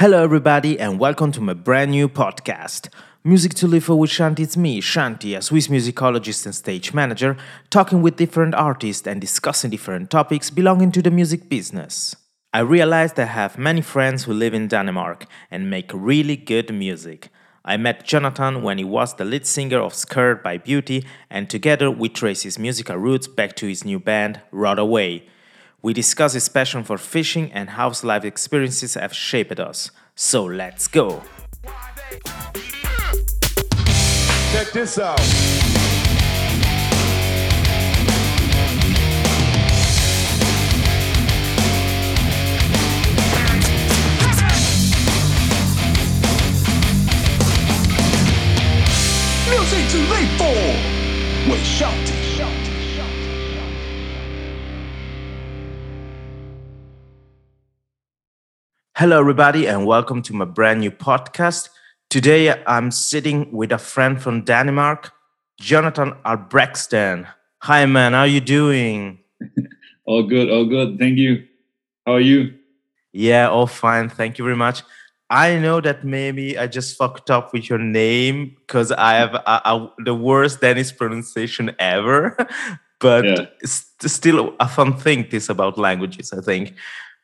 Hello, everybody, and welcome to my brand new podcast. Music to Live for with Shanti. It's me, Shanti, a Swiss musicologist and stage manager, talking with different artists and discussing different topics belonging to the music business. I realized I have many friends who live in Denmark and make really good music. I met Jonathan when he was the lead singer of Scarred by Beauty, and together we trace his musical roots back to his new band, Rot Away. We discuss his passion for fishing and how his life experiences have shaped us. So let's go! Check this out. Music to live for with Shanti. Hello, everybody, and welcome to my brand new podcast. Today, I'm sitting with a friend from Denmark, Jonathan Albrechtsen. Hi, man. How are you doing? All good, all good. Thank you. How are you? Yeah, all fine. Thank you very much. I know that maybe I just fucked up with your name because I have a, a, the worst Danish pronunciation ever. but Yeah. it's still a fun thing. This about languages, I think.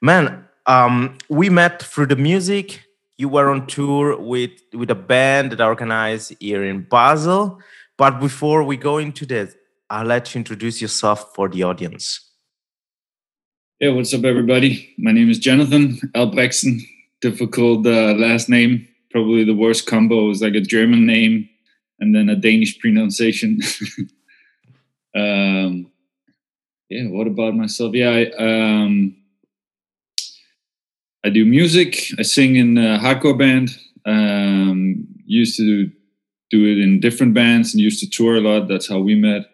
Man, um, we met through the music. You were on tour with with a band that I organized here in Basel. But before we go into this, I'll let you introduce yourself for the audience. Yeah, what's up, everybody? My name is Jonathan Albrechtsen. Difficult uh, last name. Probably the worst combo is like a German name and then a Danish pronunciation. um, yeah, what about myself? Yeah, I, um, I do music. I sing in a hardcore band. Um, used to do it in different bands and used to tour a lot. That's how we met.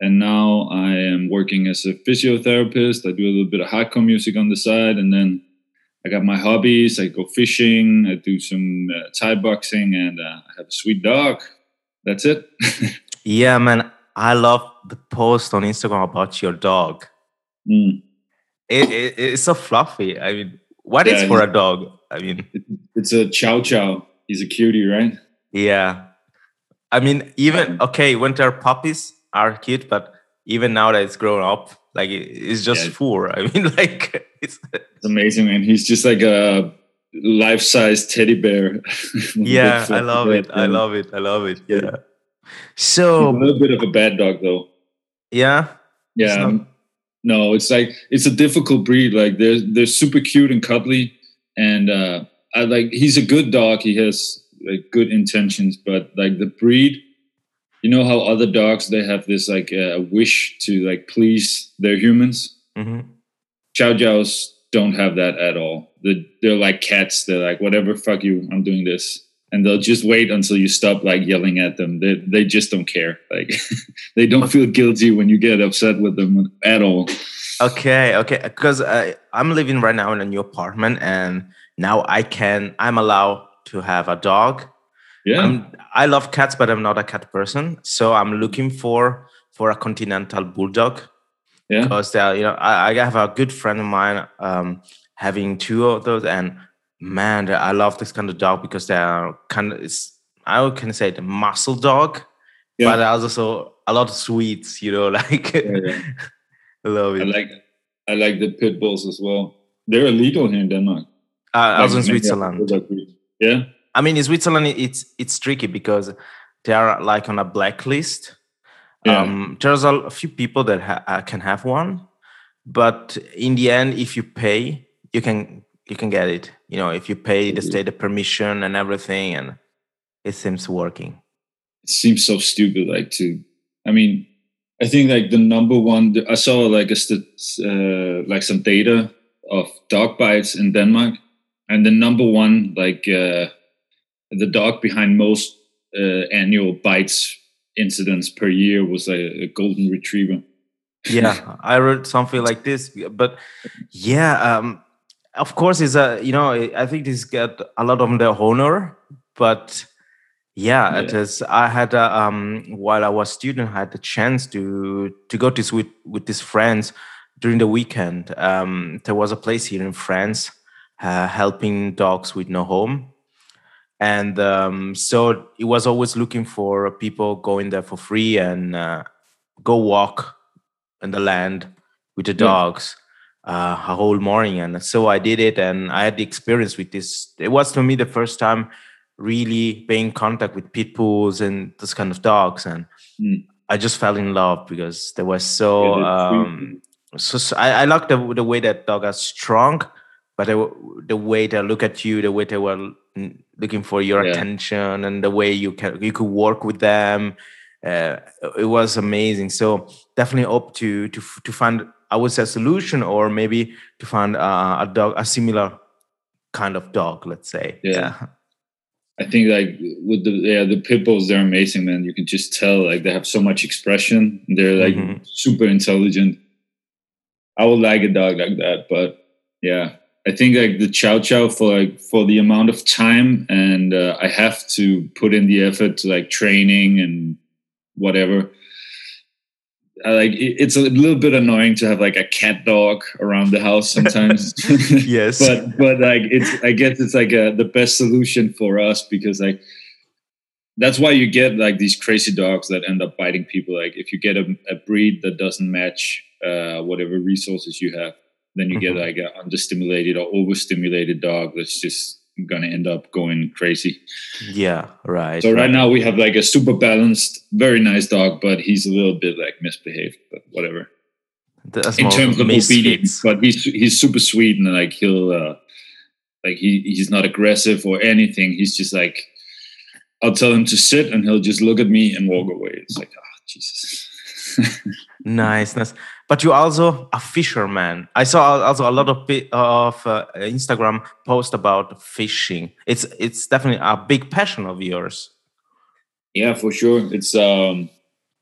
And now I am working as a physiotherapist. I do a little bit of hardcore music on the side, and then I got my hobbies. I go fishing. I do some uh, Thai boxing, and uh, I have a sweet dog. That's it. Yeah, man, I love the post on Instagram about your dog. Mm. It, it, it's so fluffy. I mean, what is Yeah, for a dog? I mean, It's a chow chow. He's a cutie, right? yeah. I mean, even okay, when they're puppies are cute, but even now that it's grown up, like it's just Yeah. fur. I mean, like it's It's amazing, man. He's just like a life-size teddy bear. With a big yeah. I love it. I love it. I love it. Yeah. He's a little bit of a bad dog, though. yeah, Yeah. Um, No, it's like it's a difficult breed. Like they're they're super cute and cuddly, and uh, I like he's a good dog. He has like good intentions, but like the breed, you know how other dogs they have this like uh, wish to like please their humans. mhm. Chow Chows don't have that at all. They're, they're like cats. They're like whatever, fuck you, I'm doing this. And they'll just wait until you stop like yelling at them. They they just don't care. Like they don't feel guilty when you get upset with them at all. Okay, okay. Because I'm living right now in a new apartment, and now I can. I'm allowed to have a dog. Yeah. I'm, I love cats, but I'm not a cat person. So I'm looking for for a continental bulldog yeah. because they are, you know I, I have a good friend of mine um, having two of those, and man, I love this kind of dog because they are kind of it's I can say the muscle dog, Yeah. but also a lot of sweets. You know, like Yeah, yeah. I love I it. like I like the pit bulls as well. They're illegal here in Denmark. uh, also in Like Switzerland. Yeah. I mean, in Switzerland, it's it's tricky because they are like on a blacklist. Yeah. Um, there's a, a few people that ha- uh, can have one, but in the end, if you pay, you can you can get it. You know, if you pay the state the permission and everything, and it seems working. it seems so stupid like to i mean i think like the number one i saw like a st- uh, like some data of dog bites in denmark and the number one like uh, the dog behind most uh, annual bites incidents per year was a, a golden retriever yeah i read something like this but yeah um of course it's a you know i think this got a lot of the honor but yeah, it Yeah. is i had a, um while i was student i had the chance to to go to with with these friends during the weekend um there was a place here in france uh, helping dogs with no home. And um, so it was always looking for people going there for free and uh, go walk in the land with the dogs uh, a whole morning. And so I did it, and I had the experience with this. It was for me the first time really being in contact with pit bulls and this kind of dogs, and Mm. I just fell in love because they were so. Um, so, so I, I like the the way that dog are strong, but they, the way they look at you, the way they were looking for your Yeah. attention, and the way you can you could work with them, uh, it was amazing. So definitely hope to to to find I would say a solution, or maybe to find uh, a dog a similar kind of dog. Let's say, Yeah. I think like with the yeah the pit bulls they're amazing man. You can just tell like they have so much expression. They're like Mhm. super intelligent. I would like a dog like that, but yeah, I think like the chow chow for like for the amount of time and uh, I have to put in the effort to like training and whatever. I, like it's a little bit annoying to have like a cat dog around the house sometimes. yes, but but like it's I guess it's like a, the best solution for us because like that's why you get like these crazy dogs that end up biting people. Like if you get a, a breed that doesn't match uh, whatever resources you have, then you get Mhm. like an understimulated or overstimulated dog that's just gonna end up going crazy. yeah, right. So right now we have like a super balanced, very nice dog, but he's a little bit like misbehaved, but whatever That's in terms of misfits. obedience. But he's he's super sweet and like he'll uh, like he he's not aggressive or anything. He's just like I'll tell him to sit and he'll just look at me and walk away. It's like oh Jesus. Nice, nice. But you're also a fisherman. I saw also a lot of of uh, Instagram post about fishing. It's it's definitely a big passion of yours. yeah, for sure. It's um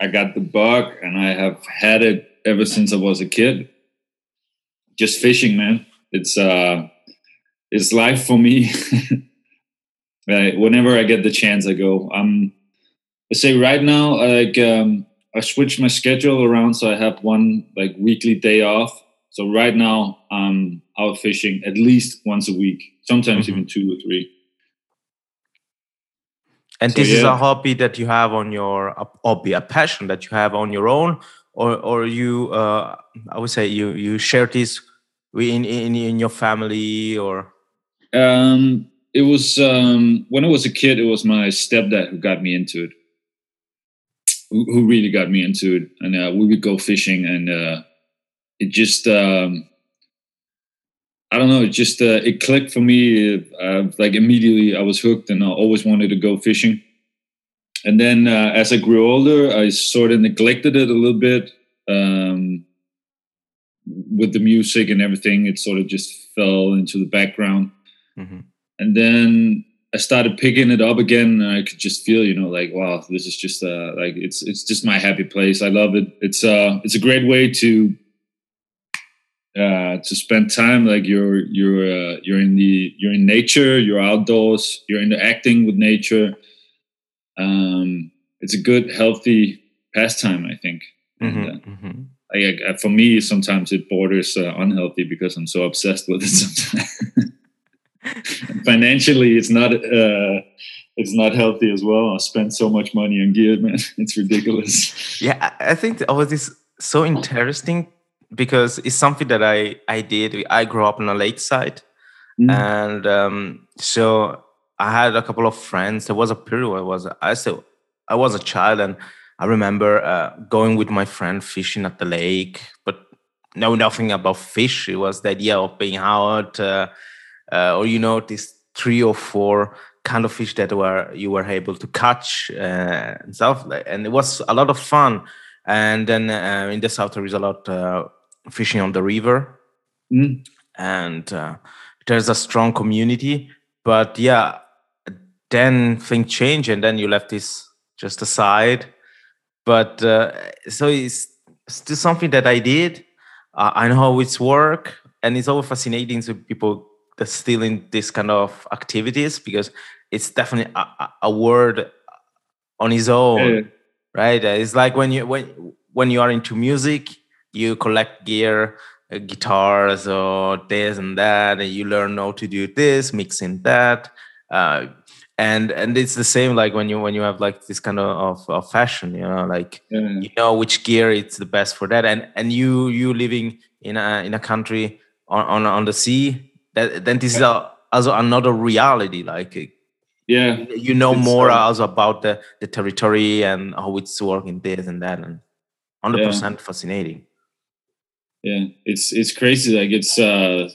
I got the bug and I have had it ever since I was a kid. Just fishing, man. It's uh it's life for me. Right, whenever I get the chance, I go. Um, I say right now, like um, I switched my schedule around, so I have one like weekly day off. So right now, I'm out fishing at least once a week, sometimes Mhm. even two or three. And So, this is a hobby that you have on your a hobby, a passion that you have on your own, or or you uh, I would say you you share this in in in your family or Um, it was um, when I was a kid. It was my stepdad who got me into it. Who, who really got me into it, and uh, we would go fishing, and uh, it just um, I don't know. It just uh, it clicked for me. Uh, like immediately, I was hooked, and I always wanted to go fishing. And then uh, as I grew older, I sort of neglected it a little bit. Um, with the music and everything, it sort of just fell into the background Mhm. and then I started picking it up again, and I could just feel, you know, like wow, this is just uh, like it's it's just my happy place. I love it. It's uh it's a great way to uh to spend time. Like you're you're uh, you're in the you're in nature, you're outdoors, you're interacting with nature. Um, it's a good, healthy pastime, I think. And, Mhm, uh, mhm. I, I, for me, sometimes it borders uh, unhealthy because I'm so obsessed with it. Sometimes financially, it's not uh, it's not healthy as well. I spend so much money on gear, man. It's ridiculous. Yeah, I think was this so interesting because it's something that I I did. I grew up on a lakeside, Mm. and um, so I had a couple of friends. There was a period where I was I still I was a child, and I remember uh, going with my friend fishing at the lake, but know nothing about fish. It was the idea of being out, uh, uh, or you know, these three or four kind of fish that were you were able to catch uh, and stuff, and it was a lot of fun. And then uh, in the south there is a lot uh, fishing on the river, Mm. and uh, there's a strong community. But yeah, then things change, and then you left this just aside. But uh, so it's still something that I did. Uh, I know how it's work, and it's always fascinating to people that's still in this kind of activities because it's definitely a, a- word on its own Yeah. right Uh, it's like when you when when you are into music you collect gear uh, guitars or this and that, and you learn how to do this, mixing that. Uh, and and it's the same like when you when you have like this kind of of, of fashion you know like Yeah. you know which gear it's the best for that and and you you living in a in a country on on, on the sea that then this is a, also another reality like uh, Yeah. you know It's, more uh, also about the the territory and how it's working this and that and 100% fascinating. Yeah. It's it's crazy like it's uh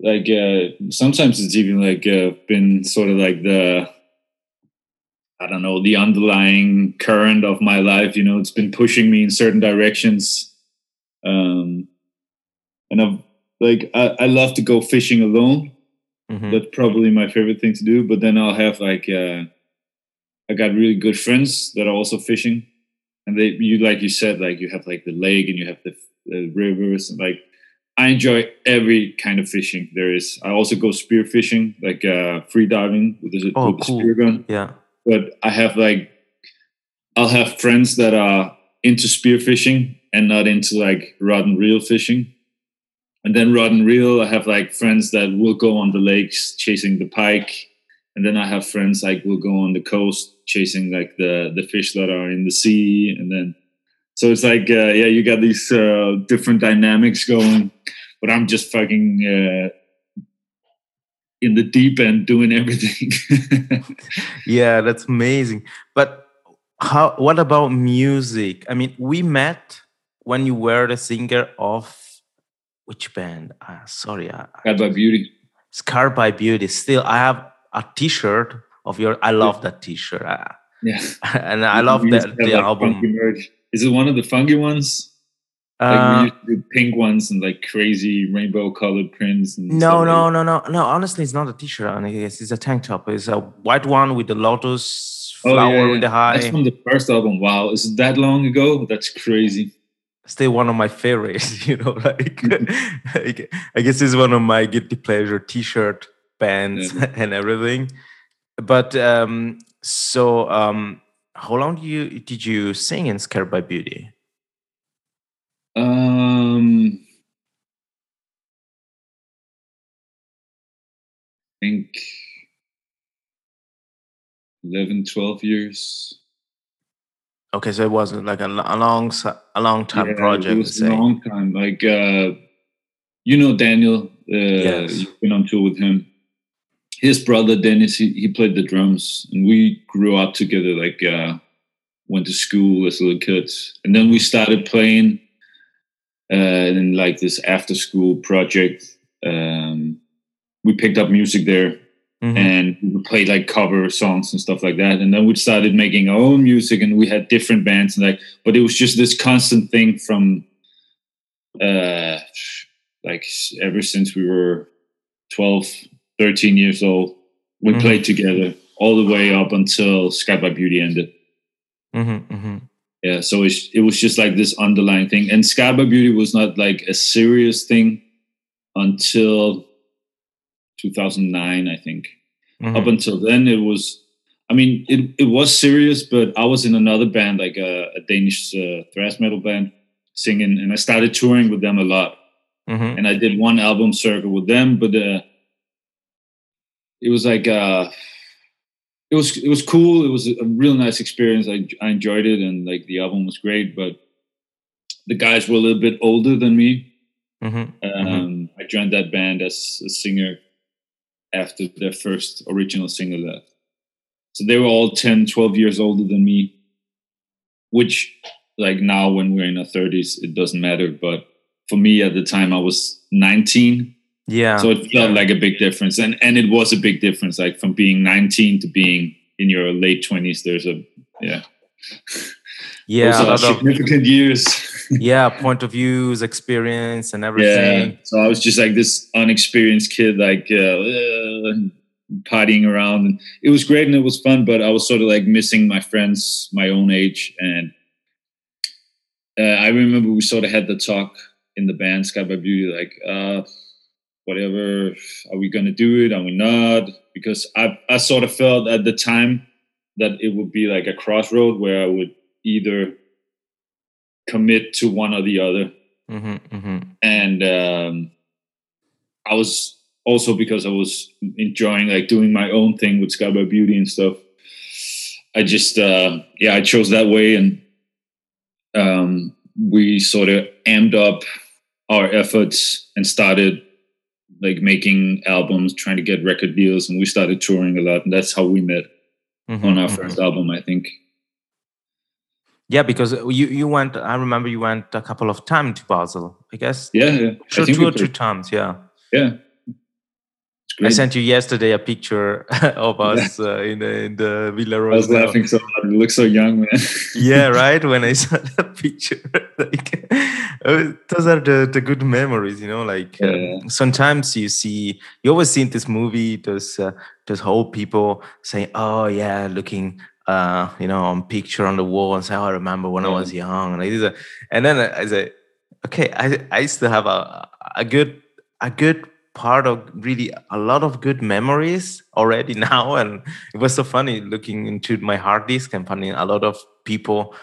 like uh sometimes it's even like uh been sort of like the i don't know the underlying current of my life you know it's been pushing me in certain directions. Um and i've like i, I love to go fishing alone. Mhm. that's probably my favorite thing to do but then i'll have like uh i got really good friends that are also fishing. And they you like you said like you have like the lake and you have the, the rivers and like i enjoy every kind of fishing there is. I also go spear fishing like uh free diving with the, Oh, with the cool. spear gun. Yeah. But i have like i'll have friends that are into spear fishing and not into like rod and reel fishing and then rod and reel i have like friends that will go on the lakes chasing the pike. And then i have friends like will go on the coast chasing like the the fish that are in the sea. And then so it's like uh, yeah you got these uh, different dynamics going. But i'm just fucking uh, in the deep end doing everything. Yeah that's amazing. But how what about music? I mean we met when you were the singer of which band uh, sorry uh, God by beauty scarred by beauty still i have a t-shirt of your i love that t-shirt uh, yeah and i love that to have, the like, album. Is it one of the funky ones? Like Uh, used to do pink ones and like crazy rainbow colored prints. And no no like no no no honestly it's not a t-shirt I guess it's a tank top it's a white one with the lotus Oh, yeah, flower yeah. in the high That's from the first album. Wow, is it that long ago? That's crazy. Still one of my favorites, you know, like, like, I guess it's one of my guilty pleasure t-shirt bands Yeah. and everything. But um so um how long do you did you sing in Scarred by Beauty? Um, I think 11, 12 years. Okay, so it wasn't like a, a long a long time Yeah, project. It was a long time. Like, uh, you know, Daniel, uh, Yes. you've been on tour with him. His brother Dennis, he, he played the drums, and we grew up together. Like, uh, went to school as little kids, and then we started playing uh, in like this after school project. Um, we picked up music there, Mhm. and we played like cover songs and stuff like that. And then we started making our own music, and we had different bands, and like, but it was just this constant thing from, uh, like ever since we were 12, 13 years old, we Mhm. played together all the way up until Scarred by Beauty ended. Mhm, mhm. Yeah, so it was just like this underlying thing, and Scarred by Beauty was not like a serious thing until 2009, I think Mhm. up until then it was i mean it, it was serious but i was in another band like a, a danish uh, thrash metal band singing and i started touring with them a lot Mhm. and i did one album circle with them but uh, it was like uh, it was it was cool it was a real nice experience I, I enjoyed it and like the album was great but the guys were a little bit older than me Mhm. um, I joined that band as a singer after their first original single left. So they were all 10, 12 years older than me, which, like now when we're in our 30s, it doesn't matter. But for me at the time, I was 19. Yeah. So it felt like a big difference. And, and it was a big difference, like from being 19 to being in your late 20s. There's a, yeah. yeah, Those are significant years. Yeah, point of views, experience and everything. Yeah. So I was just like this unexperienced kid, like uh, uh, partying around, and it was great and it was fun. But I was sort of like missing my friends my own age, and uh, I remember we sort of had the talk in the band Scarred by Beauty, like, uh, whatever, are we gonna do it? Are we not? Because I I sort of felt at the time that it would be like a crossroad where I would either commit to one or the other hmm hmm and um, I was also because I was enjoying like doing my own thing with Scarred by Beauty and stuff. I just uh, yeah, I chose that way, and um, we sort of amped up our efforts and started like making albums, trying to get record deals, and we started touring a lot, and that's how we met hmm on our first album, I think. Yeah, because you you went. I remember you went a couple of times to Basel. I guess. Yeah, yeah. Sure, two or three times. Yeah. Yeah. I sent you yesterday a picture of us uh, in the in the Villa I was laughing so hard. You look so young, man. yeah, right. When I saw that picture, like uh, those are the, the good memories, you know. Like Yeah. sometimes you see, you always see in this movie those uh, those old people saying, "Oh yeah, looking." Uh, you know, on picture on the wall and say, "Oh, I remember when I was young." And I and then I I say, "Okay, I I still have a a good a good part of really a lot of good memories already now. And it was so funny looking into my hard disk and finding a lot of people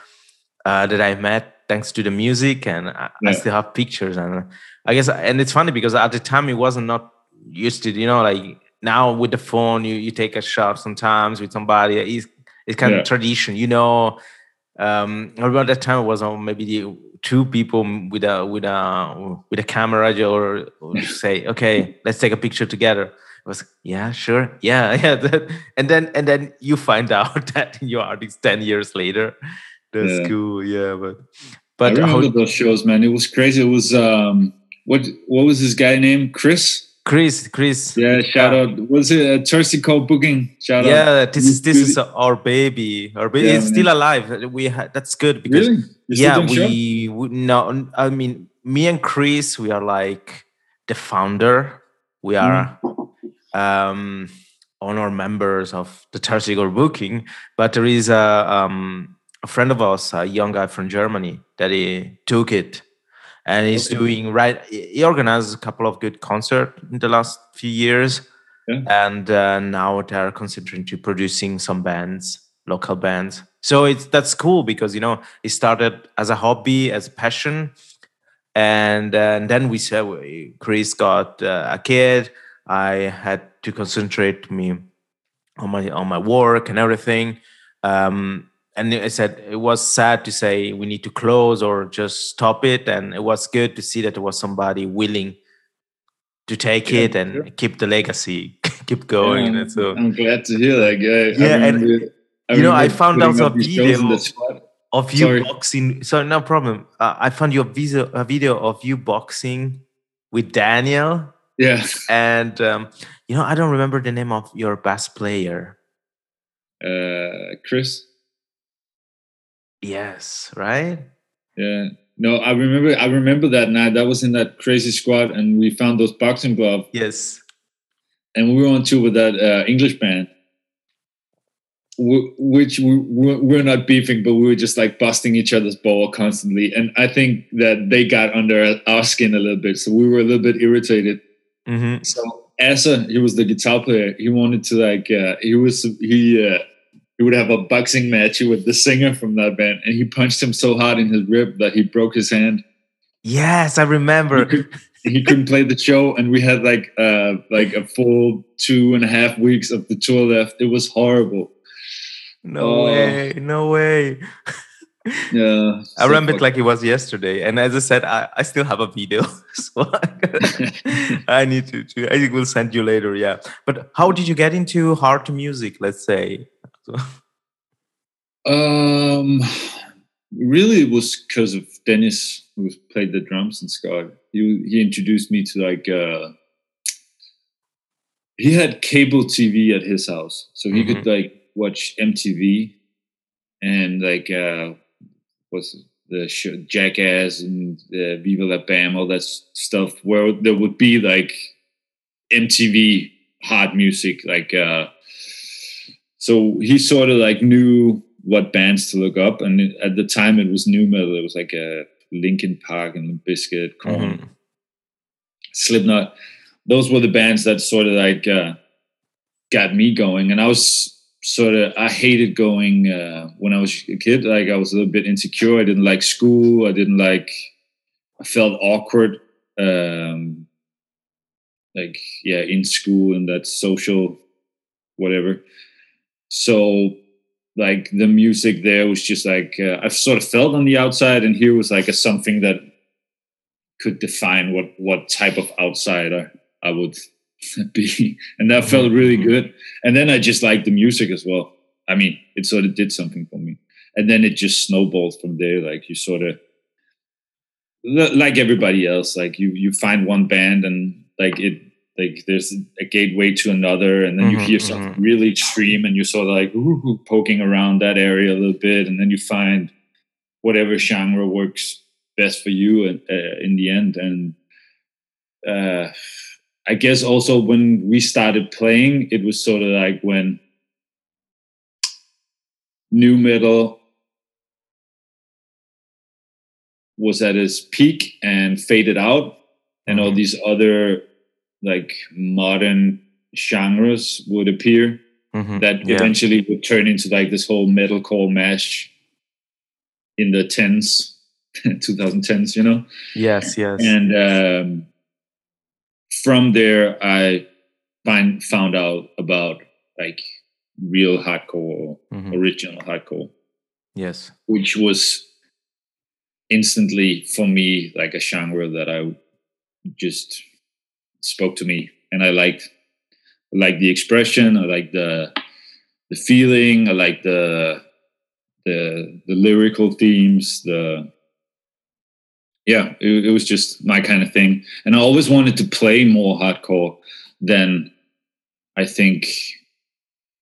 uh, that I met thanks to the music and I, I still have pictures. And I guess and it's funny because at the time it wasn't not used to you know like now with the phone you you take a shot sometimes with somebody it's, kind Yeah. of tradition you know um around that time it was uh, maybe the two people with a with a with a camera or, or say okay let's take a picture together it was yeah sure yeah yeah that- and then and then you find out that you are these 10 years later that's Yeah. cool yeah but but I remember how, those shows, man. It was crazy. It was um, what what was this guy named? Chris. Chris chris. Yeah, shout out. Was it a Thirsty Cold Booking? Shout out. yeah this is this is our baby. Our baby Yeah, is still alive. We ha- that's good because Really? Yeah we, we no i mean me and chris we are like the founder. We are um honor members of the Tersigor booking but there is a um a friend of ours a young guy from germany that he took it and he's Okay. doing right he organized a couple of good concerts in the last few years. Yeah. and uh, now they're concentrating to producing some bands local bands. So it's that's cool because you know it started as a hobby as a passion. And, uh, and then we said chris got uh, a kid. I had to concentrate me on my on my work and everything. Um, and i said it was sad to say we need to close or just stop it and it was good to see that there was somebody willing to take Yeah, it and sure. keep the legacy keep going Yeah, and so I'm glad to hear that, guy. Yeah, and, remember- you know, I found out a these shows in video of you Sorry. boxing. So no problem. Uh, I found your video, a video of you boxing with Daniel, Yeah, and um, you know I don't remember the name of your bass player. uh, Chris. Yes, right. Yeah. No, I remember. I remember that night. That was in that crazy squad, and we found those boxing gloves, Yes. and we were on tour with that uh, English band, which we we we're not beefing, but we were just like busting each other's ball constantly. And I think that they got under our skin a little bit, so we were a little bit irritated. hmm So Asa, he was the guitar player. He wanted to like uh, he was he uh, he would have a boxing match with the singer from that band, and he punched him so hard in his rib that he broke his hand. Yes, I remember. He, could, he couldn't play the show, and we had like uh, like a full two and a half weeks of the tour left. It was horrible. No Oh. way. No way. Yeah, I remember it like it was yesterday. And as I said, I, I still have a video. so I need to, to, I will send you later. Yeah. But how did you get into hard music, let's say? So, Um, really, it was because of Dennis, who played the drums in Scott. He he introduced me to like uh, he had cable TV at his house, so he could like watch MTV and like uh, what's the show, Jackass and uh, Viva La Bam, all that stuff, where there would be like MTV hard music, like. uh so he sort of like knew what bands to look up, and at the time it was nu metal. It was like a Linkin Park and Limp Bizkit, Korn, Mhm. Slipknot. Those were the bands that sort of like uh, got me going, and I was sort of I hated going uh, when I was a kid. Like I was a little bit insecure. I didn't like school. I didn't like I felt awkward, um, like yeah, in school and that social, whatever. So like the music there was just like uh, I sort of felt on the outside, and here was like a something that could define what what type of outsider I would be, and that felt really good. And then I just liked the music as well. I mean, it sort of did something for me, and then it just snowballed from there. Like you sort of like everybody else, like you you find one band and like it like there's a gateway to another and then you Mhm, hear something really extreme and you're sort of like ooh, poking around that area a little bit and then you find whatever genre works best for you and, uh, in the end and uh, i guess also when we started playing it was sort of like when nu metal was at its peak and faded out and all Mhm. these other like modern genres would appear Mhm. that Yeah. eventually would turn into like this whole metalcore mash in the 10s 2010s you know Yes, yes. and um, from there i find found out about like real hardcore Mhm. original hardcore Yes. which was instantly for me like a genre that I just spoke to me, and I liked like the expression, I like the the feeling, I like the the the lyrical themes, the yeah, it, it was just my kind of thing, and I always wanted to play more hardcore than I think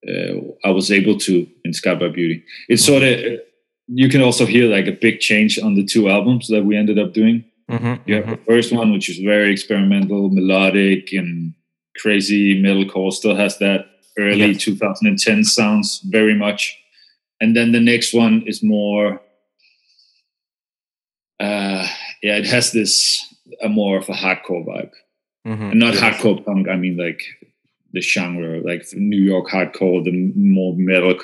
uh, I was able to in Scarred by Beauty. It's sort of you can also hear like a big change on the two albums that we ended up doing. Mhm, You have mhm. the first one, which is very experimental, melodic, and crazy metalcore. Still has that early Yes. 2010 sounds very much. And then the next one is more. Uh, yeah, it has this a more of a hardcore vibe, Mhm. and not Yes. hardcore punk. I mean, like the genre, like New York hardcore, the more metal.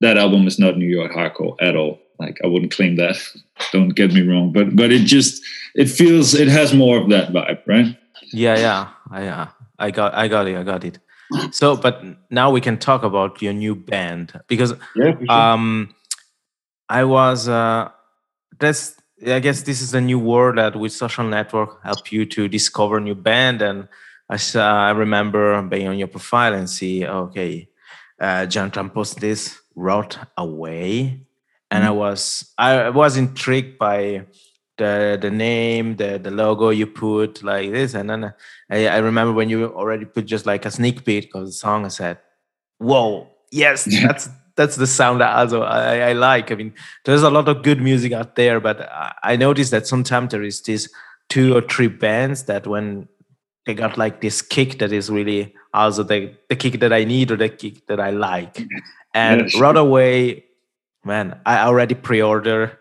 That album is not New York hardcore at all. Like I wouldn't claim that. Don't get me wrong, but but it just it feels it has more of that vibe, right? Yeah, yeah, I, uh, I got, I got it, I got it. So, but now we can talk about your new band because Yeah. um, I was uh, that's I guess this is a new world that with social network help you to discover new band and I saw, I remember being on your profile and see okay, uh, John Trump post this Rot Away, and I mm-hmm. was I was intrigued by the the name, the the logo you put like this, and then uh, I, I remember when you already put just like a sneak peek of the song. I said, "Whoa, yes, that's that's the sound that also I, I like." I mean, there's a lot of good music out there, but I, I noticed that sometimes there is this two or three bands that when they got like this kick that is really also the the kick that I need or the kick that I like, and Yeah, sure. right away, man, I already pre-order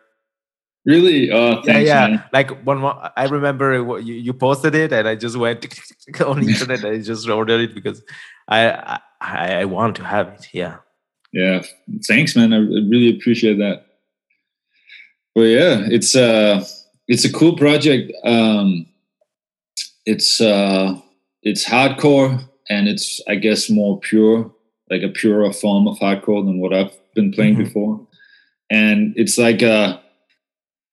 Really? Yeah, thanks, yeah. man. Like one more, I remember what you, you posted it, and I just went on the internet. and I just ordered it because I, I I want to have it. Yeah. Yeah. Thanks, man. I really appreciate that. Well, yeah, it's uh it's a cool project. Um it's uh it's hardcore and it's I guess more pure, like a purer form of hardcore than what I've been playing Mhm. before. And it's like uh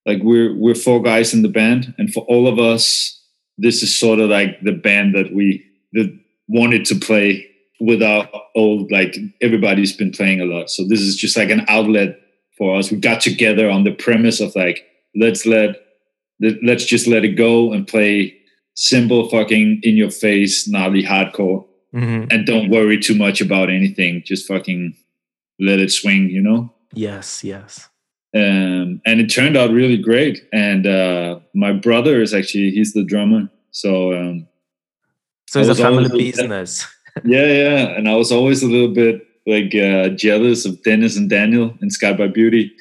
like we're we're four guys in the band. And for all of us this is sort of like the band that we that wanted to play without old like everybody's been playing a lot. So this is just like an outlet for us. We got together on the premise of like let's let let- let's just let it go and play simple fucking in your face gnarly hardcore. Mhm. and don't worry too much about anything. Just fucking let it swing you know Yes. Yes. um, and it turned out really great. And uh, my brother is actually he's the drummer, so um, So it's a family business. yeah, yeah. And I was always a little bit like uh, jealous of Dennis and Daniel in Scarred by Beauty.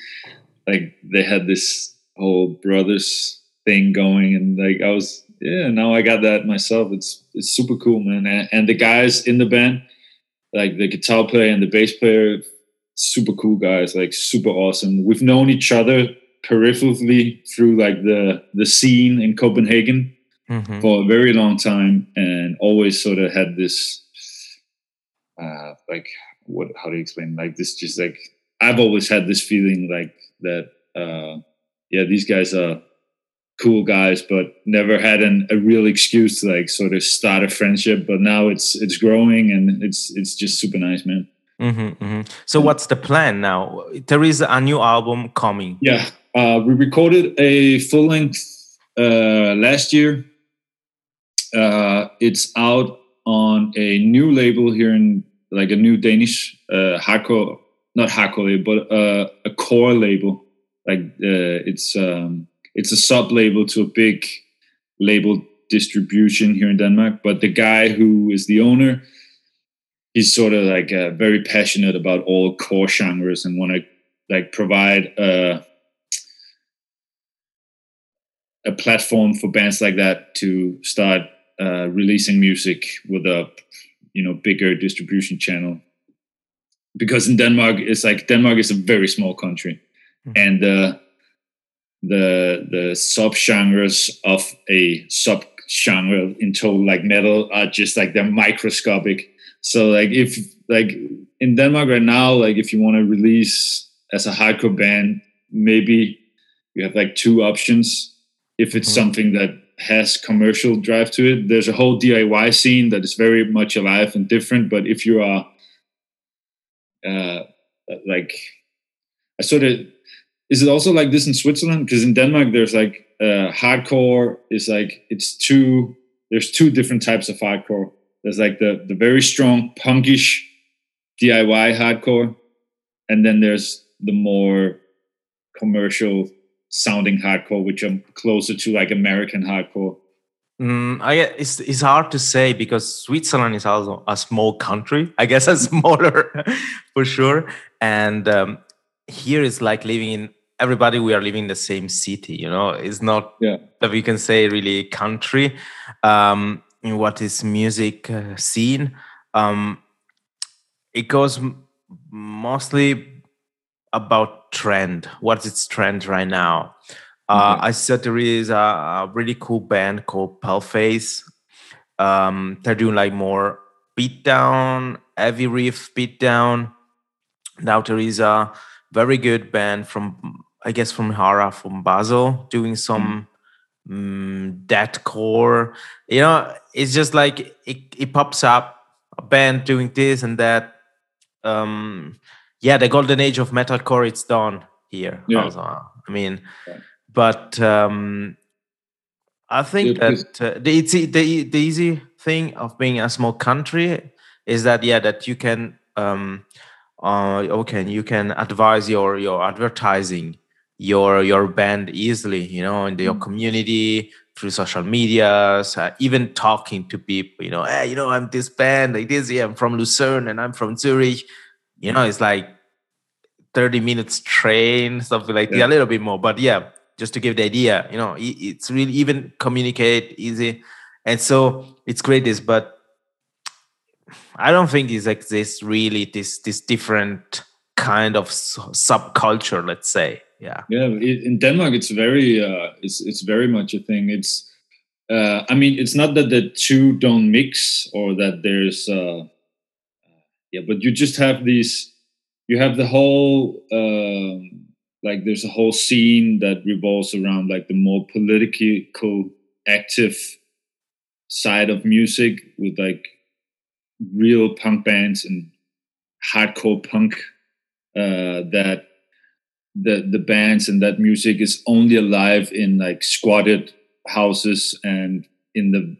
Like they had this whole brothers thing going, and like I was yeah. Now I got that myself. It's it's super cool, man. And, and the guys in the band, like the guitar player and the bass player, super cool guys. Like super awesome. We've known each other peripherally through like the the scene in Copenhagen Mhm. for a very long time, and always sort of had this, uh, like what? How do you explain? Like this, just like I've always had this feeling like that. Uh, yeah, these guys are cool guys, but never had an, a real excuse to like sort of start a friendship. But now it's it's growing, and it's it's just super nice, man. Hmm hmm So what's the plan now? There is a new album coming. Yeah, uh, we recorded a full length uh, last year. Uh, it's out on a new label here in like a new Danish uh, hardcore, not hardcore label, but uh, a core label. Like uh, it's um, it's a sub label to a big label distribution here in Denmark. But the guy who is the owner, he's sort of like uh, very passionate about all core genres and want to like provide uh, a platform for bands like that to start uh, releasing music with a you know bigger distribution channel. Because in denmark it's like denmark is a very small country. And uh, the the sub genres of a sub genre in total like metal are just like they're microscopic so like if like in denmark right now like if you want to release as a hardcore band maybe you have like two options. If it's something that has commercial drive to it there's a whole diy scene that is very much alive and different but if you are uh like i sort of is it also like this in switzerland? Because in denmark there's like uh hardcore is like it's two there's two different types of hardcore there's like the the very strong punkish diy hardcore and then there's the more commercial sounding hardcore, which are closer to like American hardcore. Mm, I it's it's hard to say because Switzerland is also a small country. I guess a smaller for sure. And um, here is like living in everybody. We are living in the same city. You know, it's not Yeah. that we can say really country. Um, in what is music uh, scene, um, it goes mostly about trend. What's its trend right now? Uh, Okay. I said there is a, a really cool band called Paleface. Um, they're doing like more beatdown, heavy riff beatdown. Now there is a very good band from, I guess, from Hara, from Basel, doing some mm, deathcore. You know, it's just like it, it pops up a band doing this and that. Um, yeah, the golden age of metalcore, it's done here. Yeah. Also. I mean, Yeah. but um, I think Yeah, that uh, the, it's, the the easy thing of being a small country is that yeah that you can um uh okay you can advise your your advertising your your band easily you know in your community through social medias uh, even talking to people you know hey you know i'm this band like this yeah i'm from lucerne and i'm from zurich. You know it's like 30 minutes train something like that a little bit more but yeah just to give the idea you know it's really even communicate easy. And so it's great this but i don't think it's like this really this this different kind of subculture let's say yeah Yeah, i- in Denmark, it's very, uh, it's it's very much a thing. It's, uh, I mean, it's not that the two don't mix or that there's, uh, yeah, but you just have these, you have the whole, um, like, there's a whole scene that revolves around like the more political, active side of music with like real punk bands and hardcore punk uh, that the the bands and that music is only alive in like squatted houses and in the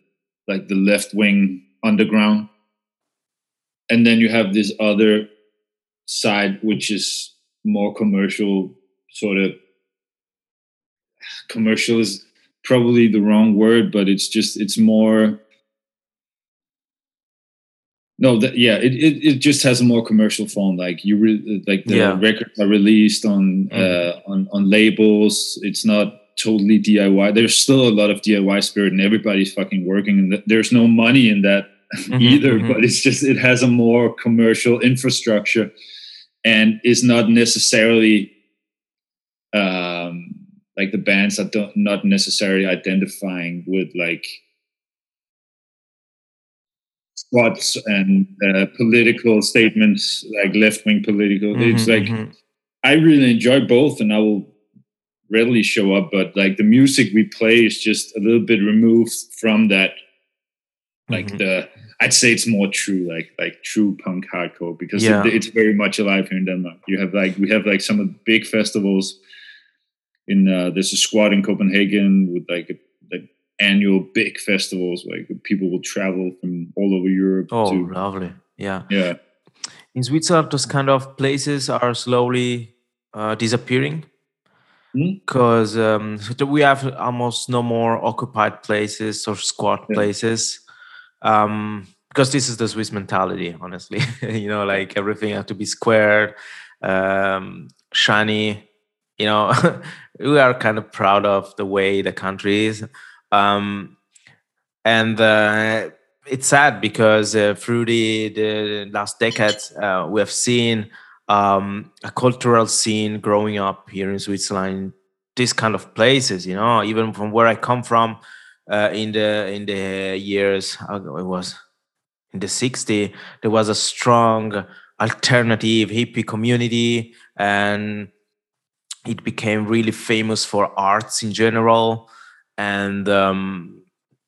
like the left wing underground. And then you have this other side which is more commercial sort of commercial is probably the wrong word but it's just it's more no that yeah it, it, it just has a more commercial form like you re, like the Yeah. records are released on Mhm. uh on on labels it's not totally diy there's still a lot of diy spirit and everybody's fucking working and there's no money in that Mhm, either mhm. but it's just it has a more commercial infrastructure and is not necessarily um like the bands that don't not necessarily identifying with like squats and uh, political statements, like left wing political. Mhm, it's like mhm. I really enjoy both, and I will readily show up. But like the music we play is just a little bit removed from that. Like Mhm. the, I'd say it's more true, like like true punk hardcore, because Yeah. it, it's very much alive here in Denmark. You have like we have like some of the big festivals. In uh, there's a squad in Copenhagen with like a, like annual big festivals, like people will travel from all over Europe Oh, to lovely. Yeah. yeah. In Switzerland, those kind of places are slowly uh, disappearing Hmm? because um, we have almost no more occupied places or squat Yeah. places. Um, because this is the Swiss mentality, honestly. you know, like everything has to be squared, um, shiny. You know, we are kind of proud of the way the country is. Um, and uh, it's sad because uh, through the, the last decades, uh, we have seen um, a cultural scene growing up here in Switzerland, these kind of places. You know, even from where I come from, uh, in the in the years uh, it was in the 60s, there was a strong alternative hippie community, and it became really famous for arts in general, and um,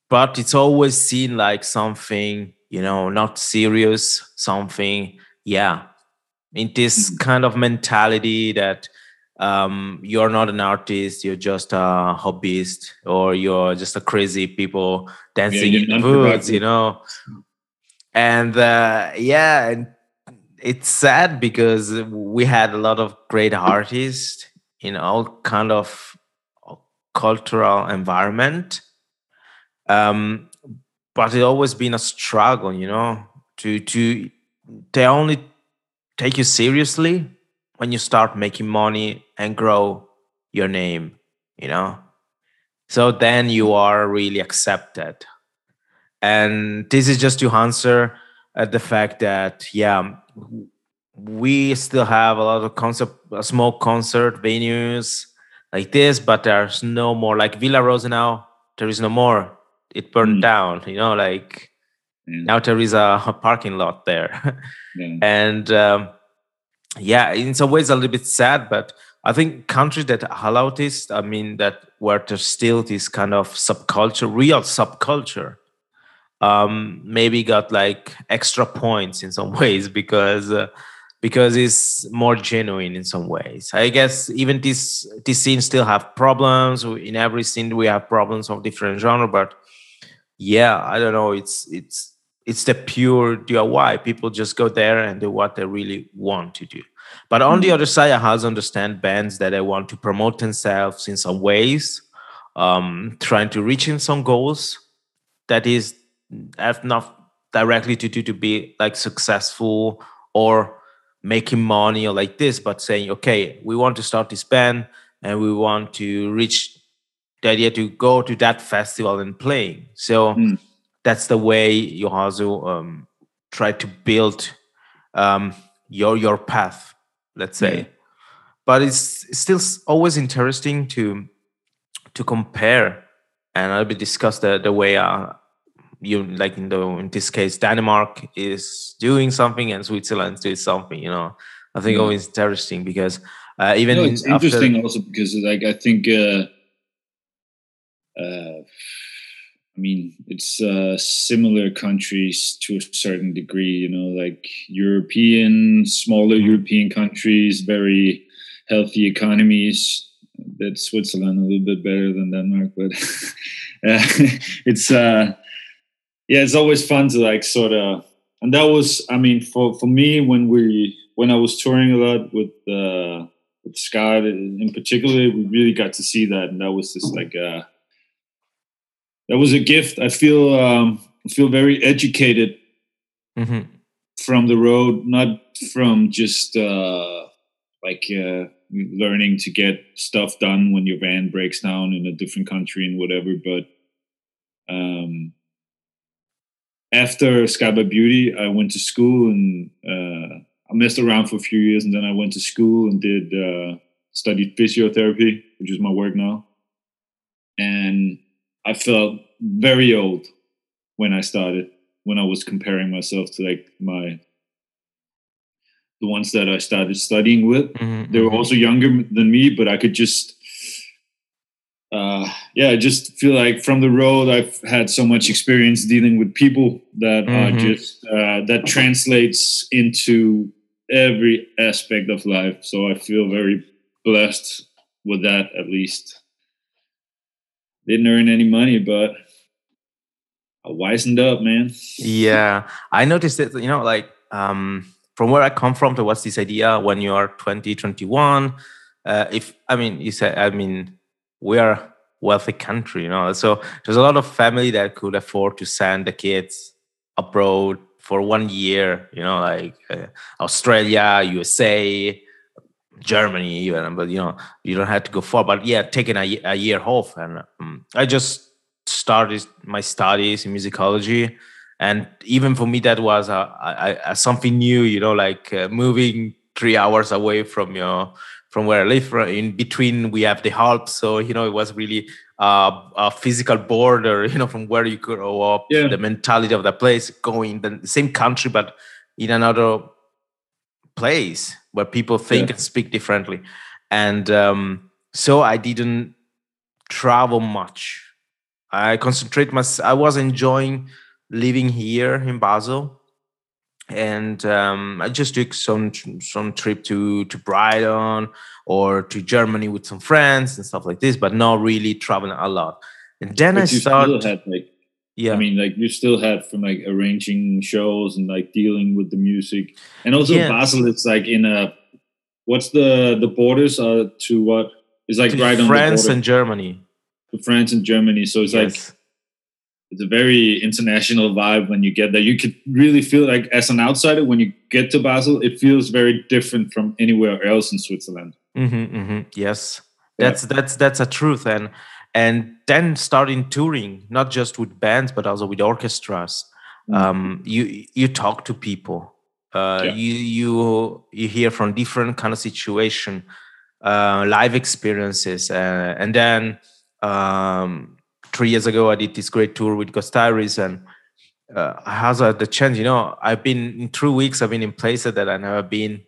but it's always seen like something you know not serious something yeah. In this kind of mentality that um, you're not an artist you're just a hobbyist or you're just a crazy people dancing you're in the woods you know? And uh, yeah and it's sad because we had a lot of great artists in all kind of cultural environment um, but it always been a struggle, you know, to to they only take you seriously when you start making money and grow your name, you know. So then you are really accepted, and this is just to answer at the fact that yeah, we still have a lot of concert, uh, small concert venues like this, but there's no more like Villa Rosa now, There is no more it burned Mm. down you know like Yeah. now there is a, a parking lot there yeah. and um, yeah in some ways a little bit sad but i think countries that allow this i mean that where there's still this kind of subculture real subculture um maybe got like extra points in some ways because uh, because it's more genuine in some ways. I guess even this this scene still have problems. In every scene we have problems of different genre but yeah i don't know. It's it's it's the pure diy people just go there and do what they really want to do. But on the other side i also understand bands that they want to promote themselves in some ways um trying to reach in some goals that is have not directly to do to be like successful or making money or like this but saying okay we want to start this band and we want to reach the idea to go to that festival and playing. So Mm. that's the way also um, try to build um, your your path let's say. But it's it's still always interesting to to compare and i'll be discuss the the way uh, you like in the in this case denmark is doing something and switzerland is doing something you know i think Yeah. always interesting because uh, even no, in- it's after- interesting also because like I think uh, uh, I mean it's uh, similar countries to a certain degree. You know, like European, smaller Mm-hmm. European countries, very healthy economies. That Switzerland a little bit better than Denmark, but uh, it's uh, yeah, it's always fun to like sort of. And that was, I mean, for for me when we when I was touring a lot with. Uh, with Scarred in particular, we really got to see that, and that was just like a that was a gift. I feel um, I feel very educated Mhm. from the road, not from just uh, like uh, learning to get stuff done when your van breaks down in a different country and whatever. But um, after Scarred by Beauty, I went to school and uh, I messed around for a few years, and then I went to school and did uh, studied physiotherapy, which is my work now. And I felt very old when I started, when I was comparing myself to like my the ones that I started studying with. Mhm, They were mhm. also younger than me, but I could just uh yeah, I just feel like from the road I've had so much experience dealing with people that are Mhm. just uh that translates into every aspect of life. So I feel very blessed with that at least. Didn't earn any money, but I wisened up, man. yeah i noticed it. you know like um from where i come from towards this idea when you are 20 21 uh, if i mean you said i mean we are wealthy country you know? So there's a lot of family that could afford to send the kids abroad for one year you know like uh, australia usa germany even but you know you don't have to go far. But yeah taking a, a year off and um, i just started my studies in musicology. And even for me that was a, a, a something new you know like uh, moving three hours away from your from where i live in between we have the alps so you know it was really uh, a physical border you know from where you grow up Yeah. the mentality of the place going the same country but in another place where people think Yeah. and speak differently and um, so i didn't travel much i concentrate my i was enjoying living here in basel and um, i just took some some trip to to brighton or to germany with some friends and stuff like this but not really traveling a lot and then i But you started had like yeah I mean, like you still had from like arranging shows and like dealing with the music, and also Yeah. Basel. It's like in a what's the the borders are to what? It's like to right on france and germany to France and Germany. So it's like yes it's a very international vibe when you get there. You could really feel like as an outsider when you get to Basel, it feels very different from anywhere else in Switzerland. hmm hmm Yes, Yeah. that's that's that's a truth, and and then starting touring, not just with bands but also with orchestras. Mm. Um, you you talk to people. Uh, Yeah. You you you hear from different kind of situation, uh, live experiences, uh, and then um, three years ago I did this great tour with Ghost Diaries, and uh, I had the chance. You know, I've been in three weeks. I've been in places that I've never been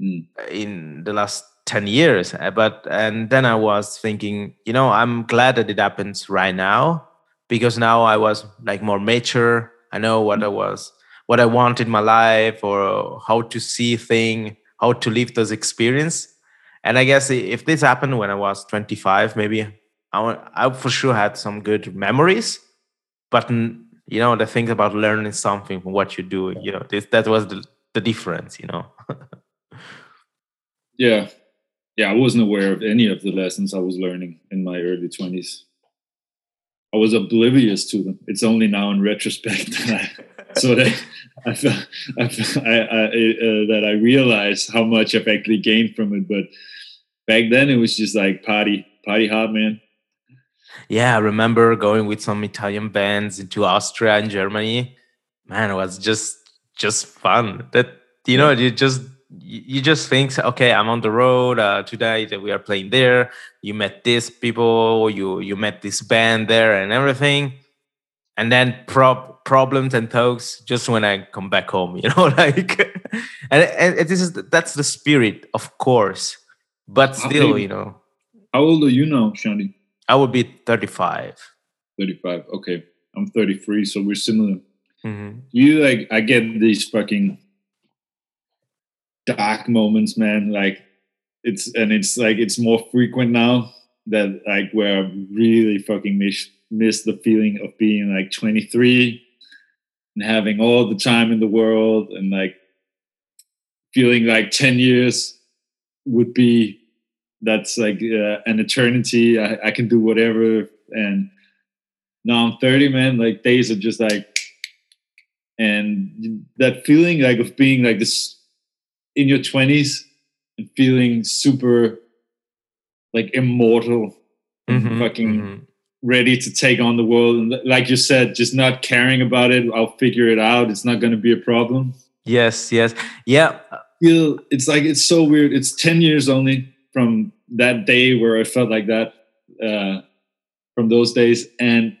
Mm. in the last 10 years Uh, but and then i was thinking you know i'm glad that it happens right now because now i was like more mature i know what i was what i want in my life or how to see thing how to live those experience and i guess if this happened when i was 25 maybe i, I for sure had some good memories but you know the things about learning something from what you do you know this, that was the, the difference you know Yeah. Yeah, I wasn't aware of any of the lessons I was learning in my early 20s. I was oblivious to them. It's only now in retrospect that I, so that I, felt, I, felt- I, I uh, that I realized how much I've actually gained from it. But back then, it was just like party, party hard, man. Yeah, I remember going with some Italian bands into Austria and Germany. Man, it was just just fun. That you know, you just you just think, okay, I'm on the road uh, today. That we are playing there. You met these people. You you met this band there and everything. And then prob problems and talks just when I come back home. You know, like and, and this is that's the spirit, of course. But still, you know, How old are you now, Shanti? I would be 35. 35. Okay. I'm 33, so we're similar. hmm you like i get these fucking dark moments man like it's and it's like it's more frequent now that like where i really fucking miss miss the feeling of being like 23 and having all the time in the world and like feeling like 10 years would be that's like uh, an eternity. I, I can do whatever. And now i'm 30 man like days are just like and that feeling like of being like this in your 20s and feeling super like immortal Mhm, fucking mhm. ready to take on the world. And like you said just not caring about it i'll figure it out. It's not going to be a problem. Yes, yes, yeah. feel it's like it's so weird. It's 10 years only from that day where I felt like that uh, from those days, and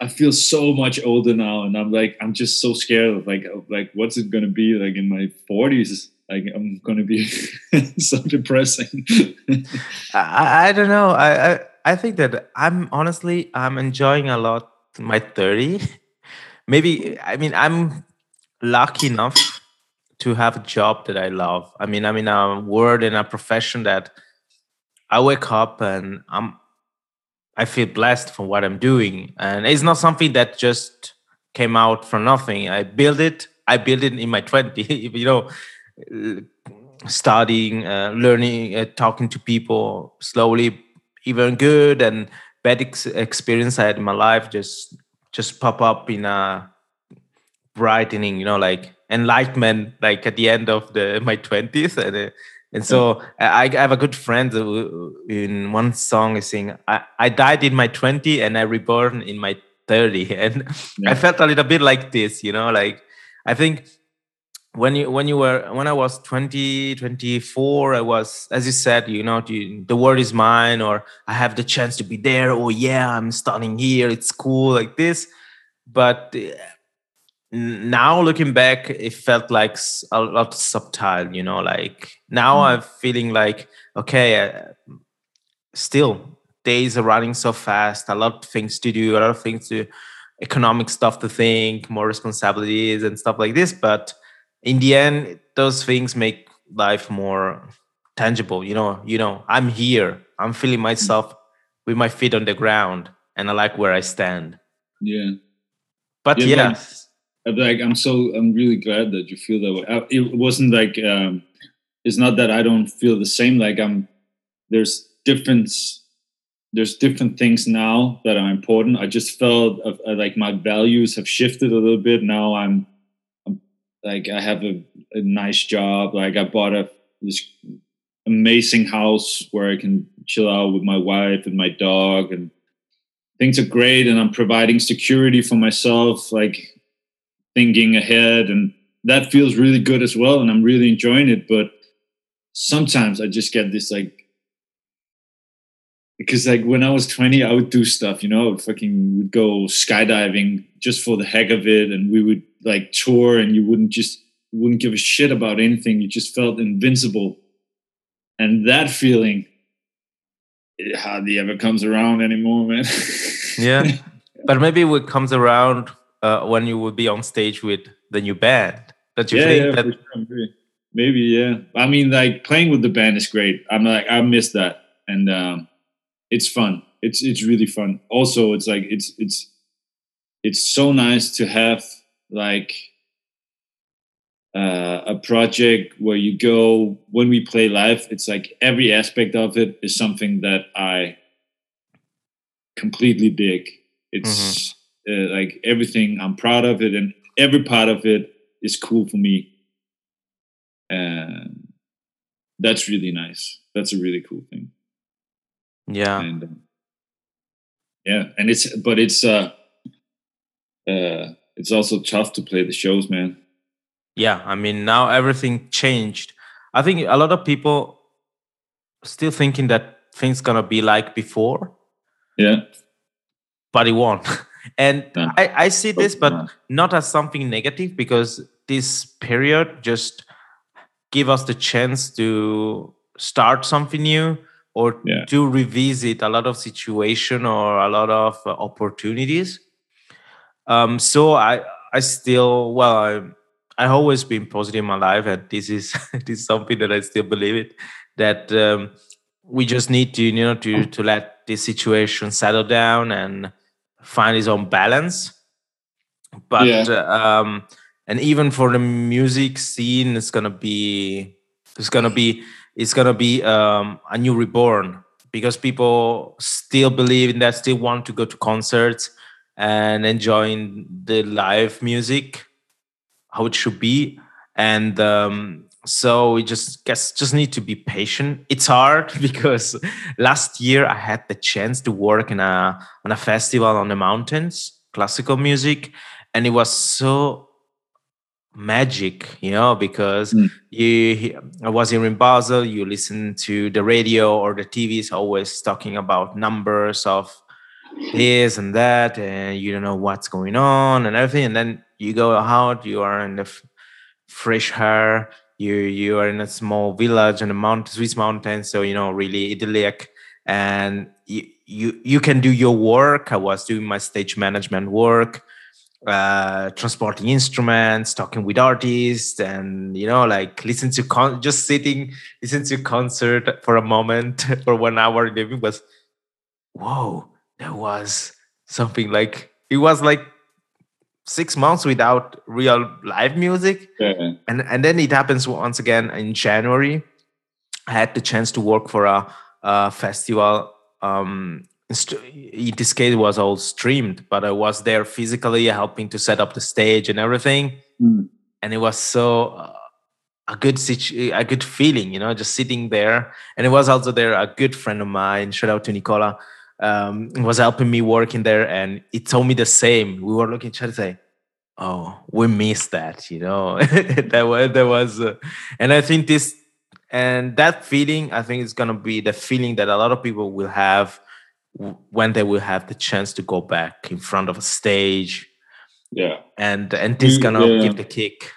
I feel so much older now, and I'm like I'm just so scared of like of like what's it gonna be like in my 40s. Like I'm gonna be so depressing. I, I don't know. I, I I think that I'm honestly I'm enjoying a lot my 30. Maybe I mean I'm lucky enough to have a job that I love. I mean I'm in a world in a profession that I wake up and I'm I feel blessed for what I'm doing. And it's not something that just came out from nothing. I built it. I built it in my 20s, you know, studying, uh, learning, uh, talking to people slowly even good and bad ex- experience I had in my life just just pop up in a brightening, you know, like enlightenment, like at the end of the my twenties, and uh, and so I, I have a good friend who, in one song is saying, I, "I died in my twenty and I reborn in my 30. and yeah. I felt a little bit like this, you know, like I think when you when you were when i was 20 24 i was as you said you know the, the world is mine or i have the chance to be there oh yeah i'm studying here it's cool like this but uh, now looking back it felt like a lot subtle you know like now mm. i'm feeling like okay uh, still days are running so fast a lot of things to do a lot of things to economic stuff to think more responsibilities and stuff like this but in the end those things make life more tangible you know you know i'm here i'm feeling myself with my feet on the ground and i like where i stand yeah but yeah, yeah. Like i'm so i'm really glad that you feel that way. It wasn't like um it's not that i don't feel the same like i'm there's difference there's different things now that are important. I just felt uh, like my values have shifted a little bit. Now i'm like I have a, a nice job. Like I bought a this amazing house where I can chill out with my wife and my dog and things are great and I'm providing security for myself, like thinking ahead and that feels really good as well and I'm really enjoying it. But sometimes I just get this like because like when I was 20, I would do stuff, you know, I would fucking would go skydiving just for the heck of it, and we would like tour, and you wouldn't just wouldn't give a shit about anything. You just felt invincible, and that feeling it hardly ever comes around anymore, man. yeah, but maybe it comes around uh, when you will be on stage with the new band. That you yeah, think yeah, that sure. maybe, yeah. I mean, like playing with the band is great. I'm like, I miss that, and. um it's fun. It's it's really fun. Also, it's like it's it's it's so nice to have like uh, a project where you go when we play live. It's like every aspect of it is something that I completely dig. It's mm-hmm. Uh, like everything. I'm proud of it, and every part of it is cool for me. And that's really nice. That's a really cool thing yeah and um, yeah and it's but it's uh uh it's also tough to play the shows man yeah i mean now everything changed i think a lot of people still thinking that things gonna be like before yeah but it won't and yeah. I, I see this but not as something negative because this period just give us the chance to start something new or yeah. to revisit a lot of situation or a lot of uh, opportunities um, so i i still well i i always been positive in my life and this is this is something that i still believe it that um, we just need to you know to to let this situation settle down and find his own balance but yeah. um and even for the music scene it's gonna be it's gonna be it's gonna be um, a new reborn because people still believe in that, still want to go to concerts and enjoying the live music how it should be, and um, so we just guess just need to be patient. It's hard because last year I had the chance to work in a on a festival on the mountains, classical music, and it was so magic, you know, because Mm. you I was here in Basel, you listen to the radio or the TV is always talking about numbers of this and that, and you don't know what's going on and everything. And then you go out, you are in the fresh air, you you are in a small village in the mount Swiss mountains, so you know, really idyllic. And you, you you can do your work. I was doing my stage management work uh transporting instruments talking with artists and you know like listen to con just sitting listen to concert for a moment for one hour living was whoa there was something like it was like six months without real live music Yeah. and and then it happens once again in January. I had the chance to work for a, a festival. Um, in this case, it was all streamed, but I was there physically helping to set up the stage and everything. Mm. And it was so uh, a good situ- a good feeling, you know, just sitting there. And it was also there a good friend of mine. Shout out to Nicola. Um, was helping me working there, and it told me the same. We were looking at each other, say, oh we missed that you know that was that was uh, and i think this and that feeling i think is going to be the feeling that a lot of people will have when they will have the chance to go back in front of a stage Yeah. and and this We- gonna yeah. give the kick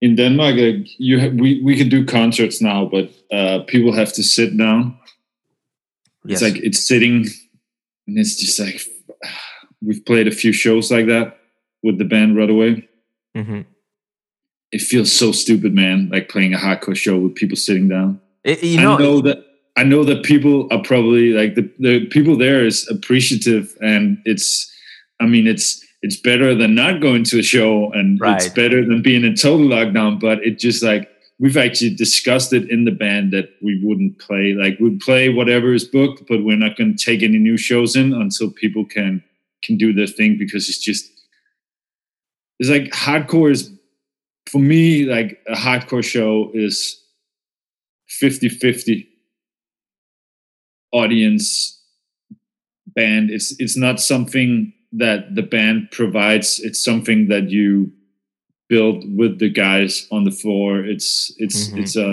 In Denmark, you, ha- we we can do concerts now, but uh, people have to sit down. Yes It's like it's sitting, and it's just like we've played a few shows like that with the band Rot Away. Mhm. It feels so stupid, man. Like playing a hardcore show with people sitting down. It- you know, I know that I know that people are probably like the the people there is appreciative, and it's. I mean, it's it's better than not going to a show, and it's better than being in total lockdown. But it just like we've actually discussed it in the band that we wouldn't play. Like we'd play whatever is booked, but we're not going to take any new shows in until people can can do their thing because it's just it's like hardcore is for me like a hardcore show is 50-50 audience band it's it's not something that the band provides it's something that you build with the guys on the floor. It's it's Mhm. it's a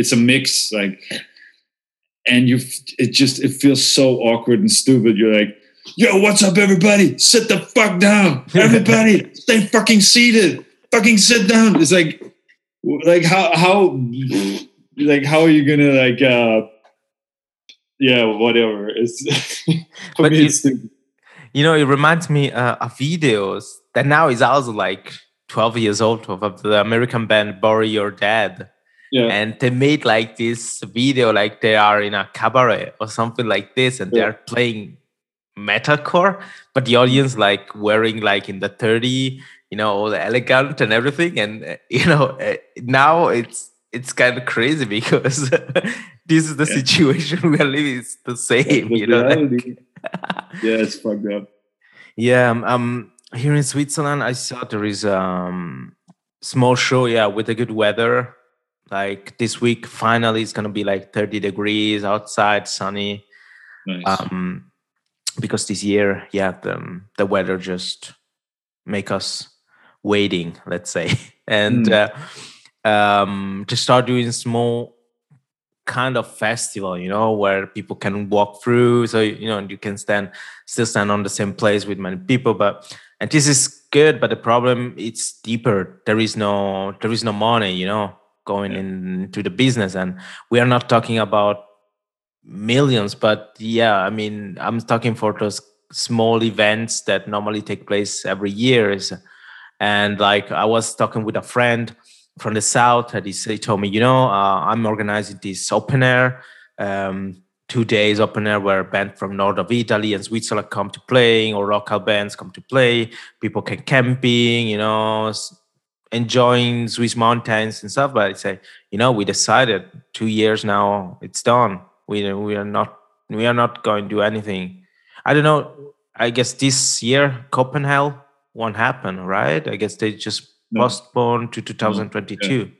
it's a mix like and you it just it feels so awkward and stupid. You're like yo what's up everybody? Sit the fuck down. Everybody stay fucking seated. Fucking sit down. It's like like how how like how are you gonna like uh yeah whatever. It's for But me you- it's you know, it reminds me uh, of videos that now is also like 12 years old of the American band Bury Your Dead. yeah and they made like this video like they are in a cabaret or something like this and Yeah. they're playing metalcore but the audience like wearing like in the 30 you know all elegant and everything and uh, you know uh, now it's it's kind of crazy because this is the Yeah. situation we are living it's the same you know like- yeah it's fucked up yeah, um, um, here in Switzerland, I saw there is um small show, yeah, with the good weather. Like this week, finally, it's gonna be like 30 degrees outside, sunny. nice Um, because this year, yeah, the the weather just make us waiting, let's say, and Mm. uh, um, to start doing small kind of festival, you know, where people can walk through. So you know, you can stand still stand on the same place with many people. But and this is good, but the problem it's deeper. There is no there is no money, you know, going Yeah. into the business, and we are not talking about millions, but yeah, I mean, I'm talking for those small events that normally take place every year. And like I was talking with a friend from the south, and he, said- he told me, you know, uh, I'm organizing this open air, um, two days open air where a band from north of Italy and Switzerland come to playing, or local bands come to play. People can camping, you know, enjoying Swiss mountains and stuff. But I say, you know, we decided two years now, it's done. We we are not we are not going to do anything. I don't know. I guess this year Copenhagen won't happen, right? I guess they just No. postponed to 2022.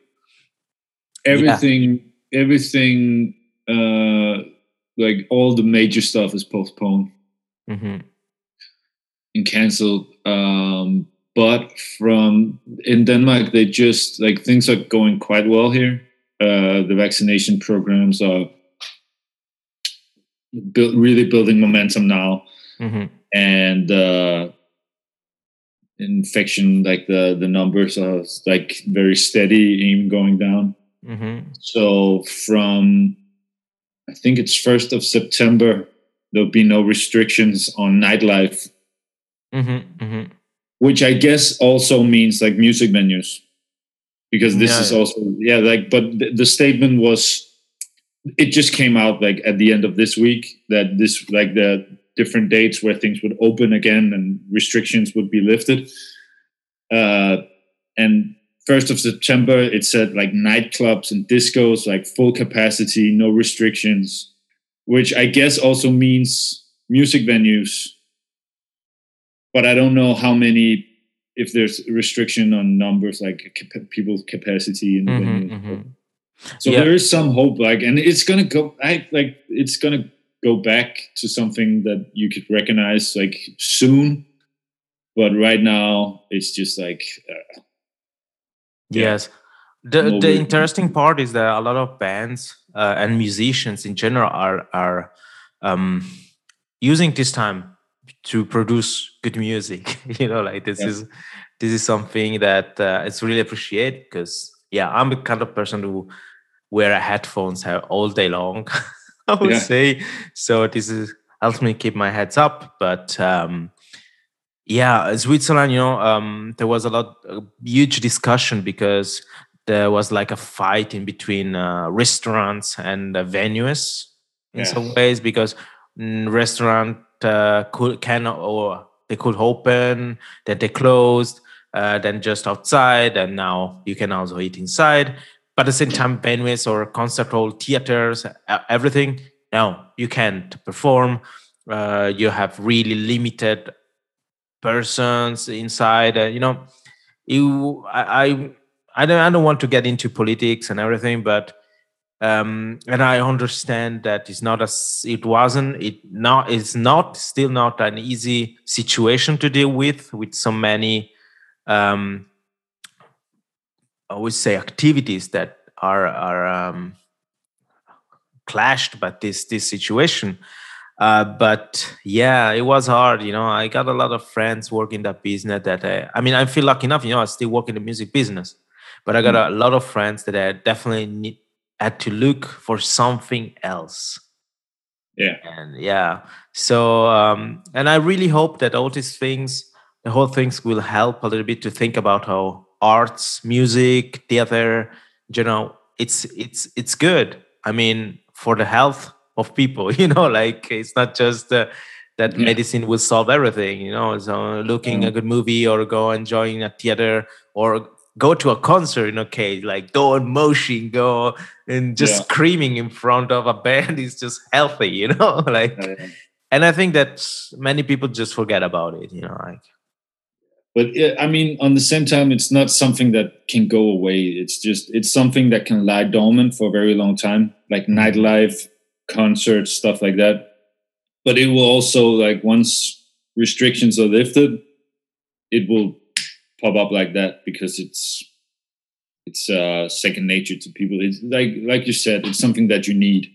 everything everything uh like all the major stuff is postponed hmm and canceled um but from in Denmark, they just like things are going quite well here. Uh, the vaccination programs are build, really building momentum now, hmm and uh, infection like the the numbers are like very steady, even going down. hmm So from I think it's first of September, there'll be no restrictions on nightlife, hmm hmm which I guess also means like music venues, because this Yeah, is yeah. also yeah like. But the, the statement was, it just came out like at the end of this week that this like the different dates where things would open again and restrictions would be lifted. Uh, and first of September, it said like nightclubs and discos, like full capacity, no restrictions, which I guess also means music venues. But I don't know how many, if there's restriction on numbers, like cap- people's capacity in the hmm venues. hmm So Yeah. there is some hope, like, and it's gonna go. I like it's gonna go back to something that you could recognize like soon. But right now, it's just like uh, Yeah. Yes. The No the interesting part is that a lot of bands uh, and musicians in general are are um, using this time to produce good music. you know, like this Yeah. is this is something that uh, it's really appreciated because yeah, I'm the kind of person who wear headphones all day long. I would Yeah. say so. This is helps me keep my heads up, but. Um, yeah, Switzerland, you know, um, there was a lot, a huge discussion because there was like a fight in between uh, restaurants and uh, venues in Yeah. some ways because mm, restaurant uh, could can or they could open, then they closed, uh, then just outside, and now you can also eat inside. But at the same time, venues or concert hall, theaters, everything, no, you can't perform. Uh, you have really limited persons inside uh, you know you I, I i don't i don't want to get into politics and everything but um and i understand that it's not as it wasn't it not it's not still not an easy situation to deal with with so many um i would say activities that are are um clashed by this this situation uh, but yeah, it was hard. You know, I got a lot of friends working that business. That I, I mean, I feel lucky enough. You know, I still work in the music business, but I got a lot of friends that I definitely need, had to look for something else. yeah, And yeah, so um, and I really hope that all these things, the whole things, will help a little bit to think about how arts, music, theater, you know, it's it's it's good. I mean, for the health of people, you know, like it's not just uh, that Yeah. medicine will solve everything, you know. So looking a good movie or go enjoying a theater or go to a concert in a case like go in motion, go and just Yeah. screaming in front of a band is just healthy, you know, like uh, and I think that many people just forget about it, you know, like but yeah, I mean, on the same time, it's not something that can go away. It's just it's something that can lie dormant for a very long time, like nightlife, concerts, stuff like that. But it will also like once restrictions are lifted, it will pop up like that because it's it's uh, second nature to people. It's like like you said, it's something that you need.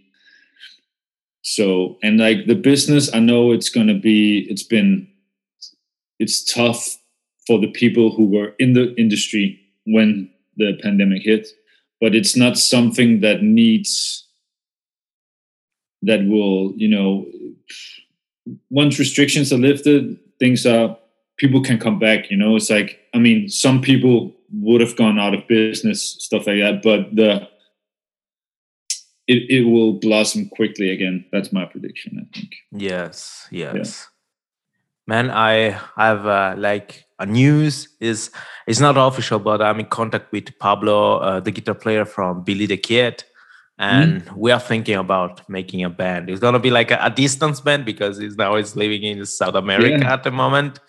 So and like the business, I know it's gonna be. It's been it's tough for the people who were in the industry when the pandemic hit but it's not something that needs that will you know once restrictions are lifted things are people can come back you know? It's like i mean some people would have gone out of business stuff like that but the it, it will blossom quickly again. That's my prediction i think. Yes, yes. Man, I have uh, like a news is it's not official, but I'm in contact with Pablo, uh, the guitar player from Billy the Kid, and we are thinking about making a band. It's gonna be like a, a distance band because he's now is living in South America Yeah. at the moment.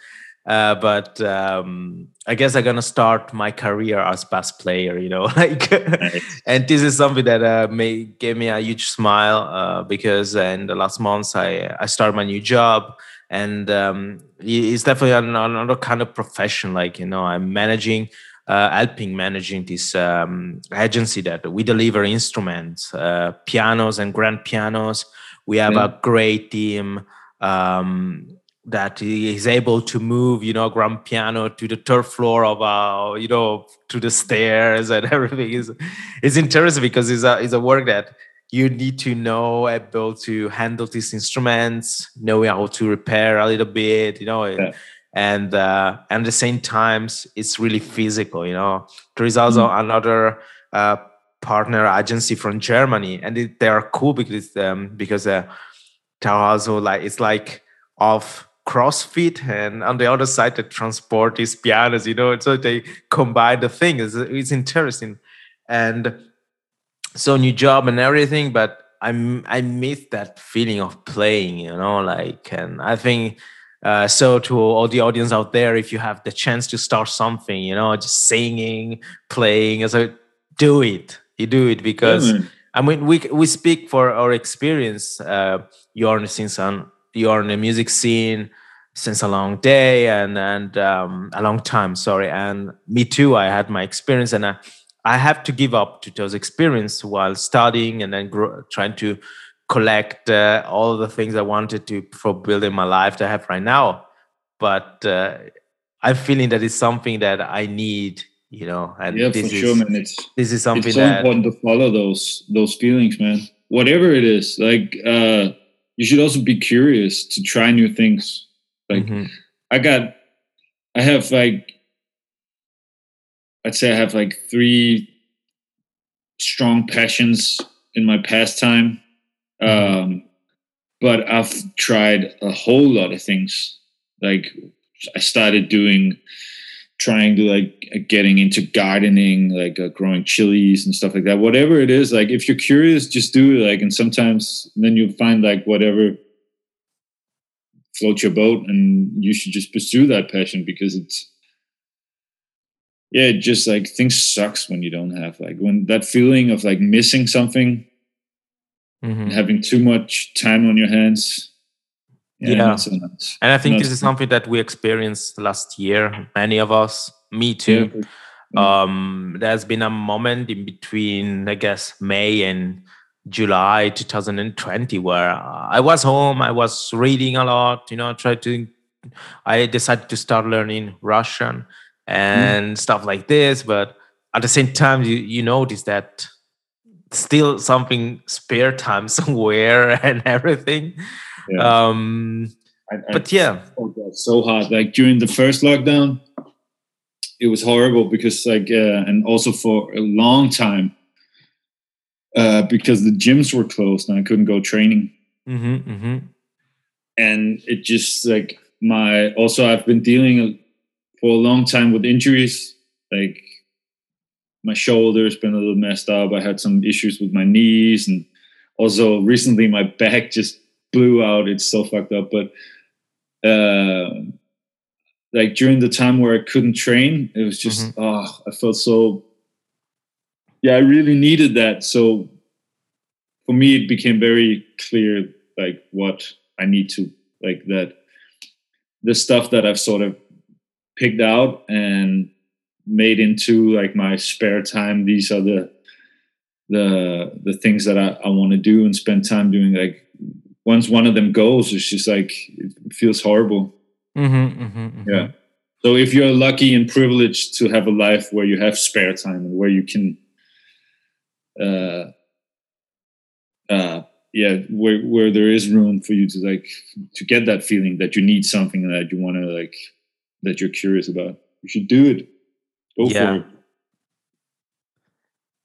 Uh, but um, I guess I'm gonna start my career as bass player. You know, like and this is something that uh, may gave me a huge smile uh, because in the last months I I started my new job and um, it's definitely another kind of profession. Like you know, I'm managing, uh, helping managing this um, agency that we deliver instruments, uh, pianos and grand pianos. We have a great team. Um, that is able to move, you know, grand piano to the third floor of, uh, you know, to the stairs and everything is is interesting because it's a it's a work that you need to know able to handle these instruments, knowing how to repair a little bit, you know, yeah. And uh, and at the same times it's really physical, you know. There is also mm-hmm. another uh, partner agency from Germany, and it, they are cool because um, because uh, they're also like it's like of CrossFit, and on the other side, they transport these pianos, you know, so they combine the thing. It's, it's interesting. And so new job and everything, but I'm I miss that feeling of playing, you know, like and I think uh, so to all the audience out there, if you have the chance to start something, you know, just singing, playing, as so do it. You do it because yeah, I mean we we speak for our experience. Uh, Jorn since on you're in the music scene since a long day and and um, a long time. Sorry, and me too. I had my experience, and I, I have to give up to those experience while studying and then grow, trying to collect uh, all the things I wanted to for building my life that I have right now. But uh, I'm feeling that it's something that I need, you know. And yeah, for is, sure, man. It's this is something it's so that, important to follow those those feelings, man. Whatever it is, like. uh you should also be curious to try new things. Like mm-hmm. I got, I have like, I'd say I have like three strong passions in my pastime. Mm-hmm. Um, but I've tried a whole lot of things. Like I started doing trying to like getting into gardening like uh, growing chilies and stuff like that whatever it is like if you're curious just do it like and sometimes then you'll find like whatever floats your boat and you should just pursue that passion because it's yeah just like things sucks when you don't have like when that feeling of like missing something mm-hmm. having too much time on your hands yeah, nice. and I think this is something that we experienced last year. Many of us, me too. Yeah. Um, there's been a moment in between, I guess, May and July 2020 where I was home. I was reading a lot. You know, I tried to. I decided to start learning Russian and mm. stuff like this, but at the same time, you you notice that still something spare time somewhere and everything yeah. Um, but yeah, so hard. Like during the first lockdown, it was horrible because like, uh, and also for a long time, uh, because the gyms were closed and I couldn't go training. Mm-hmm, mm-hmm. And it just like my also I've been dealing for a long time with injuries. Like my shoulder's been a little messed up. I had some issues with my knees, and also recently my back just blew out. It's so fucked up. But uh, like during the time where I couldn't train, it was just mm-hmm. oh, I felt so. Yeah, I really needed that. So for me, it became very clear like what I need to like that the stuff that I've sort of picked out and made into like my spare time. These are the the the things that I, I want to do and spend time doing like once one of them goes, it's just like it feels horrible. Mm-hmm, mm-hmm, mm-hmm. Yeah. So if you're lucky and privileged to have a life where you have spare time and where you can, uh, uh, yeah, where where there is room for you to like to get that feeling that you need something that you want to like that you're curious about, you should do it. Go yeah. for it.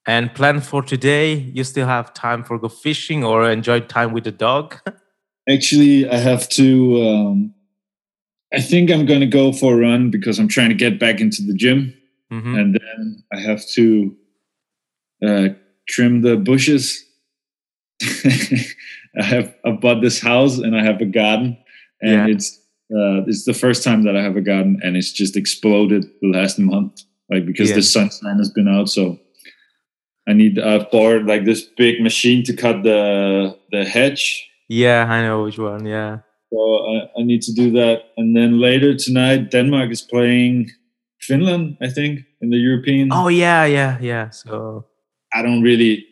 And plan for today? You still have time for go fishing or enjoy time with the dog? Actually, I have to. Um, I think I'm going to go for a run because I'm trying to get back into the gym, mm-hmm. and then I have to uh, trim the bushes. I have I bought this house and I have a garden, and yeah. it's uh, it's the first time that I have a garden, and it's just exploded the last month, like because yeah. the sunshine has been out. So I need I've bought like this big machine to cut the the hedge. Yeah, I know which one. Yeah. So I, I need to do that. And then later tonight, Denmark is playing Finland, I think, in the European. Oh yeah, yeah, yeah. So I don't really.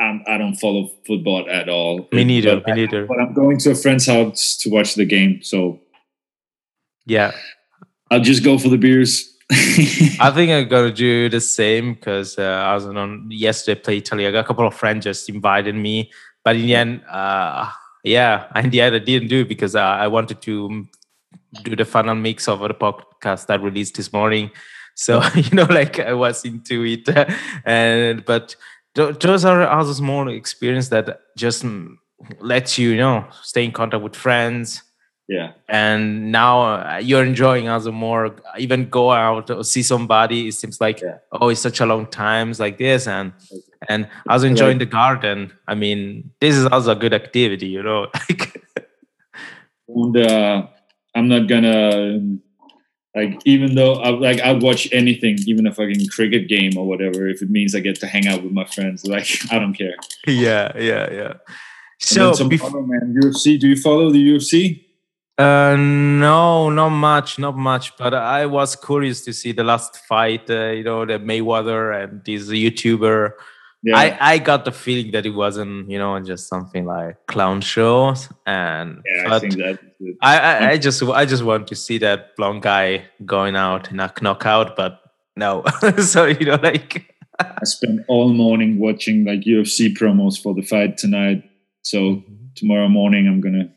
I'm, I don't follow football at all. me neither. But Me I- neither. but I'm going to a friend's house to watch the game, so Yeah. I'll just go for the beers. I think I'm gonna do the same because uh, I was on yesterday play Italy. I got a couple of friends just invited me, but in the end, uh, yeah, in the end I didn't do because uh, I wanted to mm, do the final mix of the podcast that released this morning. So you know, like I was into it, and but th- those are also small experience that just mm, lets you, you know, stay in contact with friends yeah, and now uh, you're enjoying also more even go out or see somebody it seems like Yeah. oh it's such a long times like this and and i was enjoying the garden i mean this is also a good activity you know like and uh, I'm not gonna like even though I like I'd watch anything, even a fucking cricket game or whatever, if it means I get to hang out with my friends. Like I don't care. yeah yeah yeah So so bef- man, UFC. Do you follow the UFC? Uh no not much not much but i was curious to see the last fight uh, you know the mayweather and this youtuber Yeah, I, I got the feeling that it wasn't, you know, just something like clown shows, and yeah, I that. I, I, I just I just want to see that blonde guy going out in a knockout, but no. so you know, like I spent all morning watching like UFC promos for the fight tonight. So tomorrow morning, I'm gonna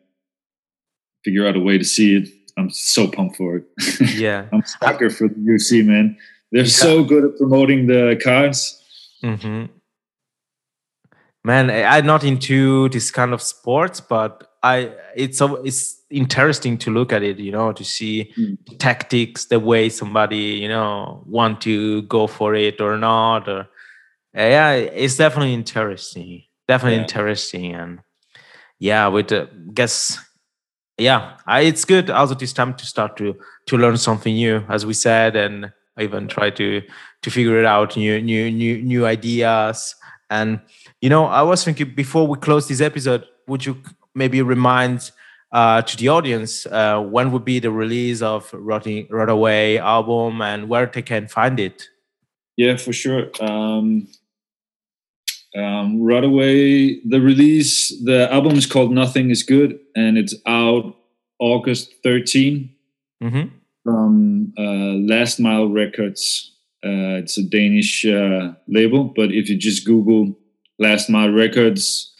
figure out a way to see it. I'm so pumped for it. yeah. I'm sucker for the UFC, man. They're Yeah. so good at promoting the cards. hmm Man, I- I'm not into this kind of sports, but I it's so it's interesting to look at it, you know, to see Mm. the tactics, the way somebody, you know, want to go for it or not. Or yeah, it's definitely interesting. Definitely Yeah. interesting, and yeah, with uh, guess yeah, I, it's good also this time to start to to learn something new, as we said, and even try to to figure it out, new new new new ideas. And you know, I was thinking before we close this episode, would you maybe remind uh, to the audience uh, when would be the release of Rotting Away album and where they can find it? Yeah, for sure. Um, um, right away, the release, the album is called Nothing is Good, and it's out August 13 hmm from uh, Last Mile Records. Uh, it's a Danish uh, label, but if you just Google Last Mile Records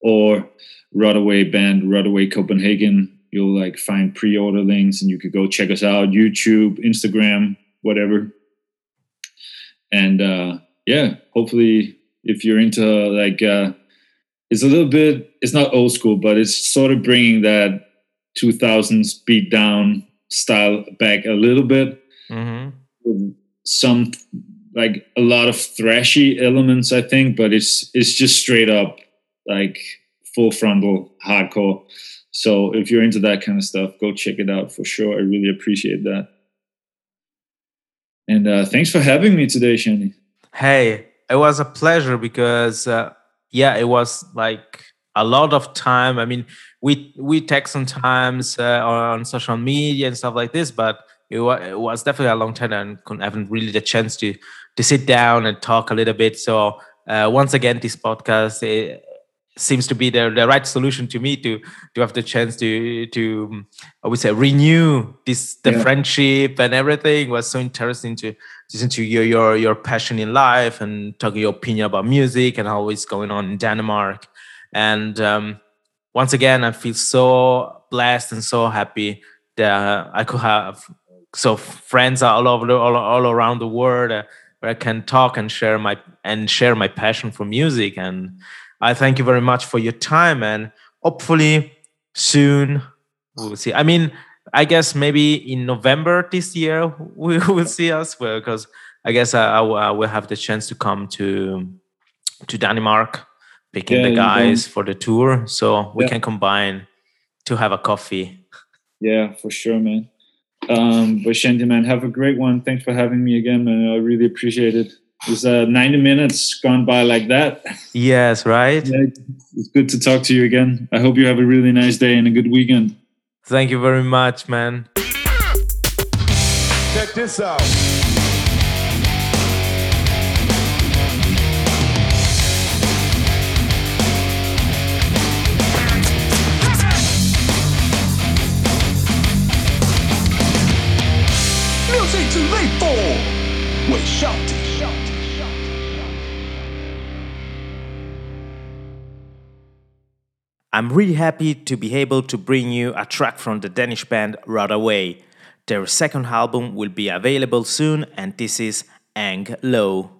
or Rot Away band, Rot Away Copenhagen, you'll like find pre-order links, and you could go check us out, YouTube, Instagram, whatever. And uh, yeah, hopefully, if you're into like, uh, it's a little bit, it's not old school, but it's sort of bringing that 2000s beat down style back a little bit. Hmm with some like a lot of thrashy elements i think but it's it's just straight up like full frontal hardcore. So if you're into that kind of stuff go check it out for sure. I really appreciate that. And uh, thanks for having me today Shanti Hey, it was a pleasure because uh, yeah, it was like a lot of time. I mean, we we text sometimes uh, on social media and stuff like this, but it, wa- it was definitely a long time and couldn't haven't really the chance to to sit down and talk a little bit. So uh, once again, this podcast eh, seems to be the, the right solution to me to to have the chance to to I would say renew this the Yeah. friendship and everything it was so interesting to listen to your your your passion in life and talk your opinion about music and how it's going on in Denmark. And um, once again, I feel so blessed and so happy that I could have so friends all over the, all, all around the world uh, where I can talk and share my and share my passion for music. And I thank you very much for your time and hopefully soon we'll see. I mean, I guess maybe in November this year we will see us well because I guess I, I will- have the chance to come to to Denmark, picking Yeah, the guys for the tour, so we Yeah. can combine to have a coffee. yeah for sure man um but shanti man have a great one thanks for having me again man i really appreciate it It's uh, 90 minutes gone by like that. Yes, right? Yeah, it's good to talk to you again. I hope you have a really nice day and a good weekend. Thank you very much, man. Check this out. I'm really happy to be able to bring you a track from the Danish band Rot Away. Their second album will be available soon, and this is Ang Low.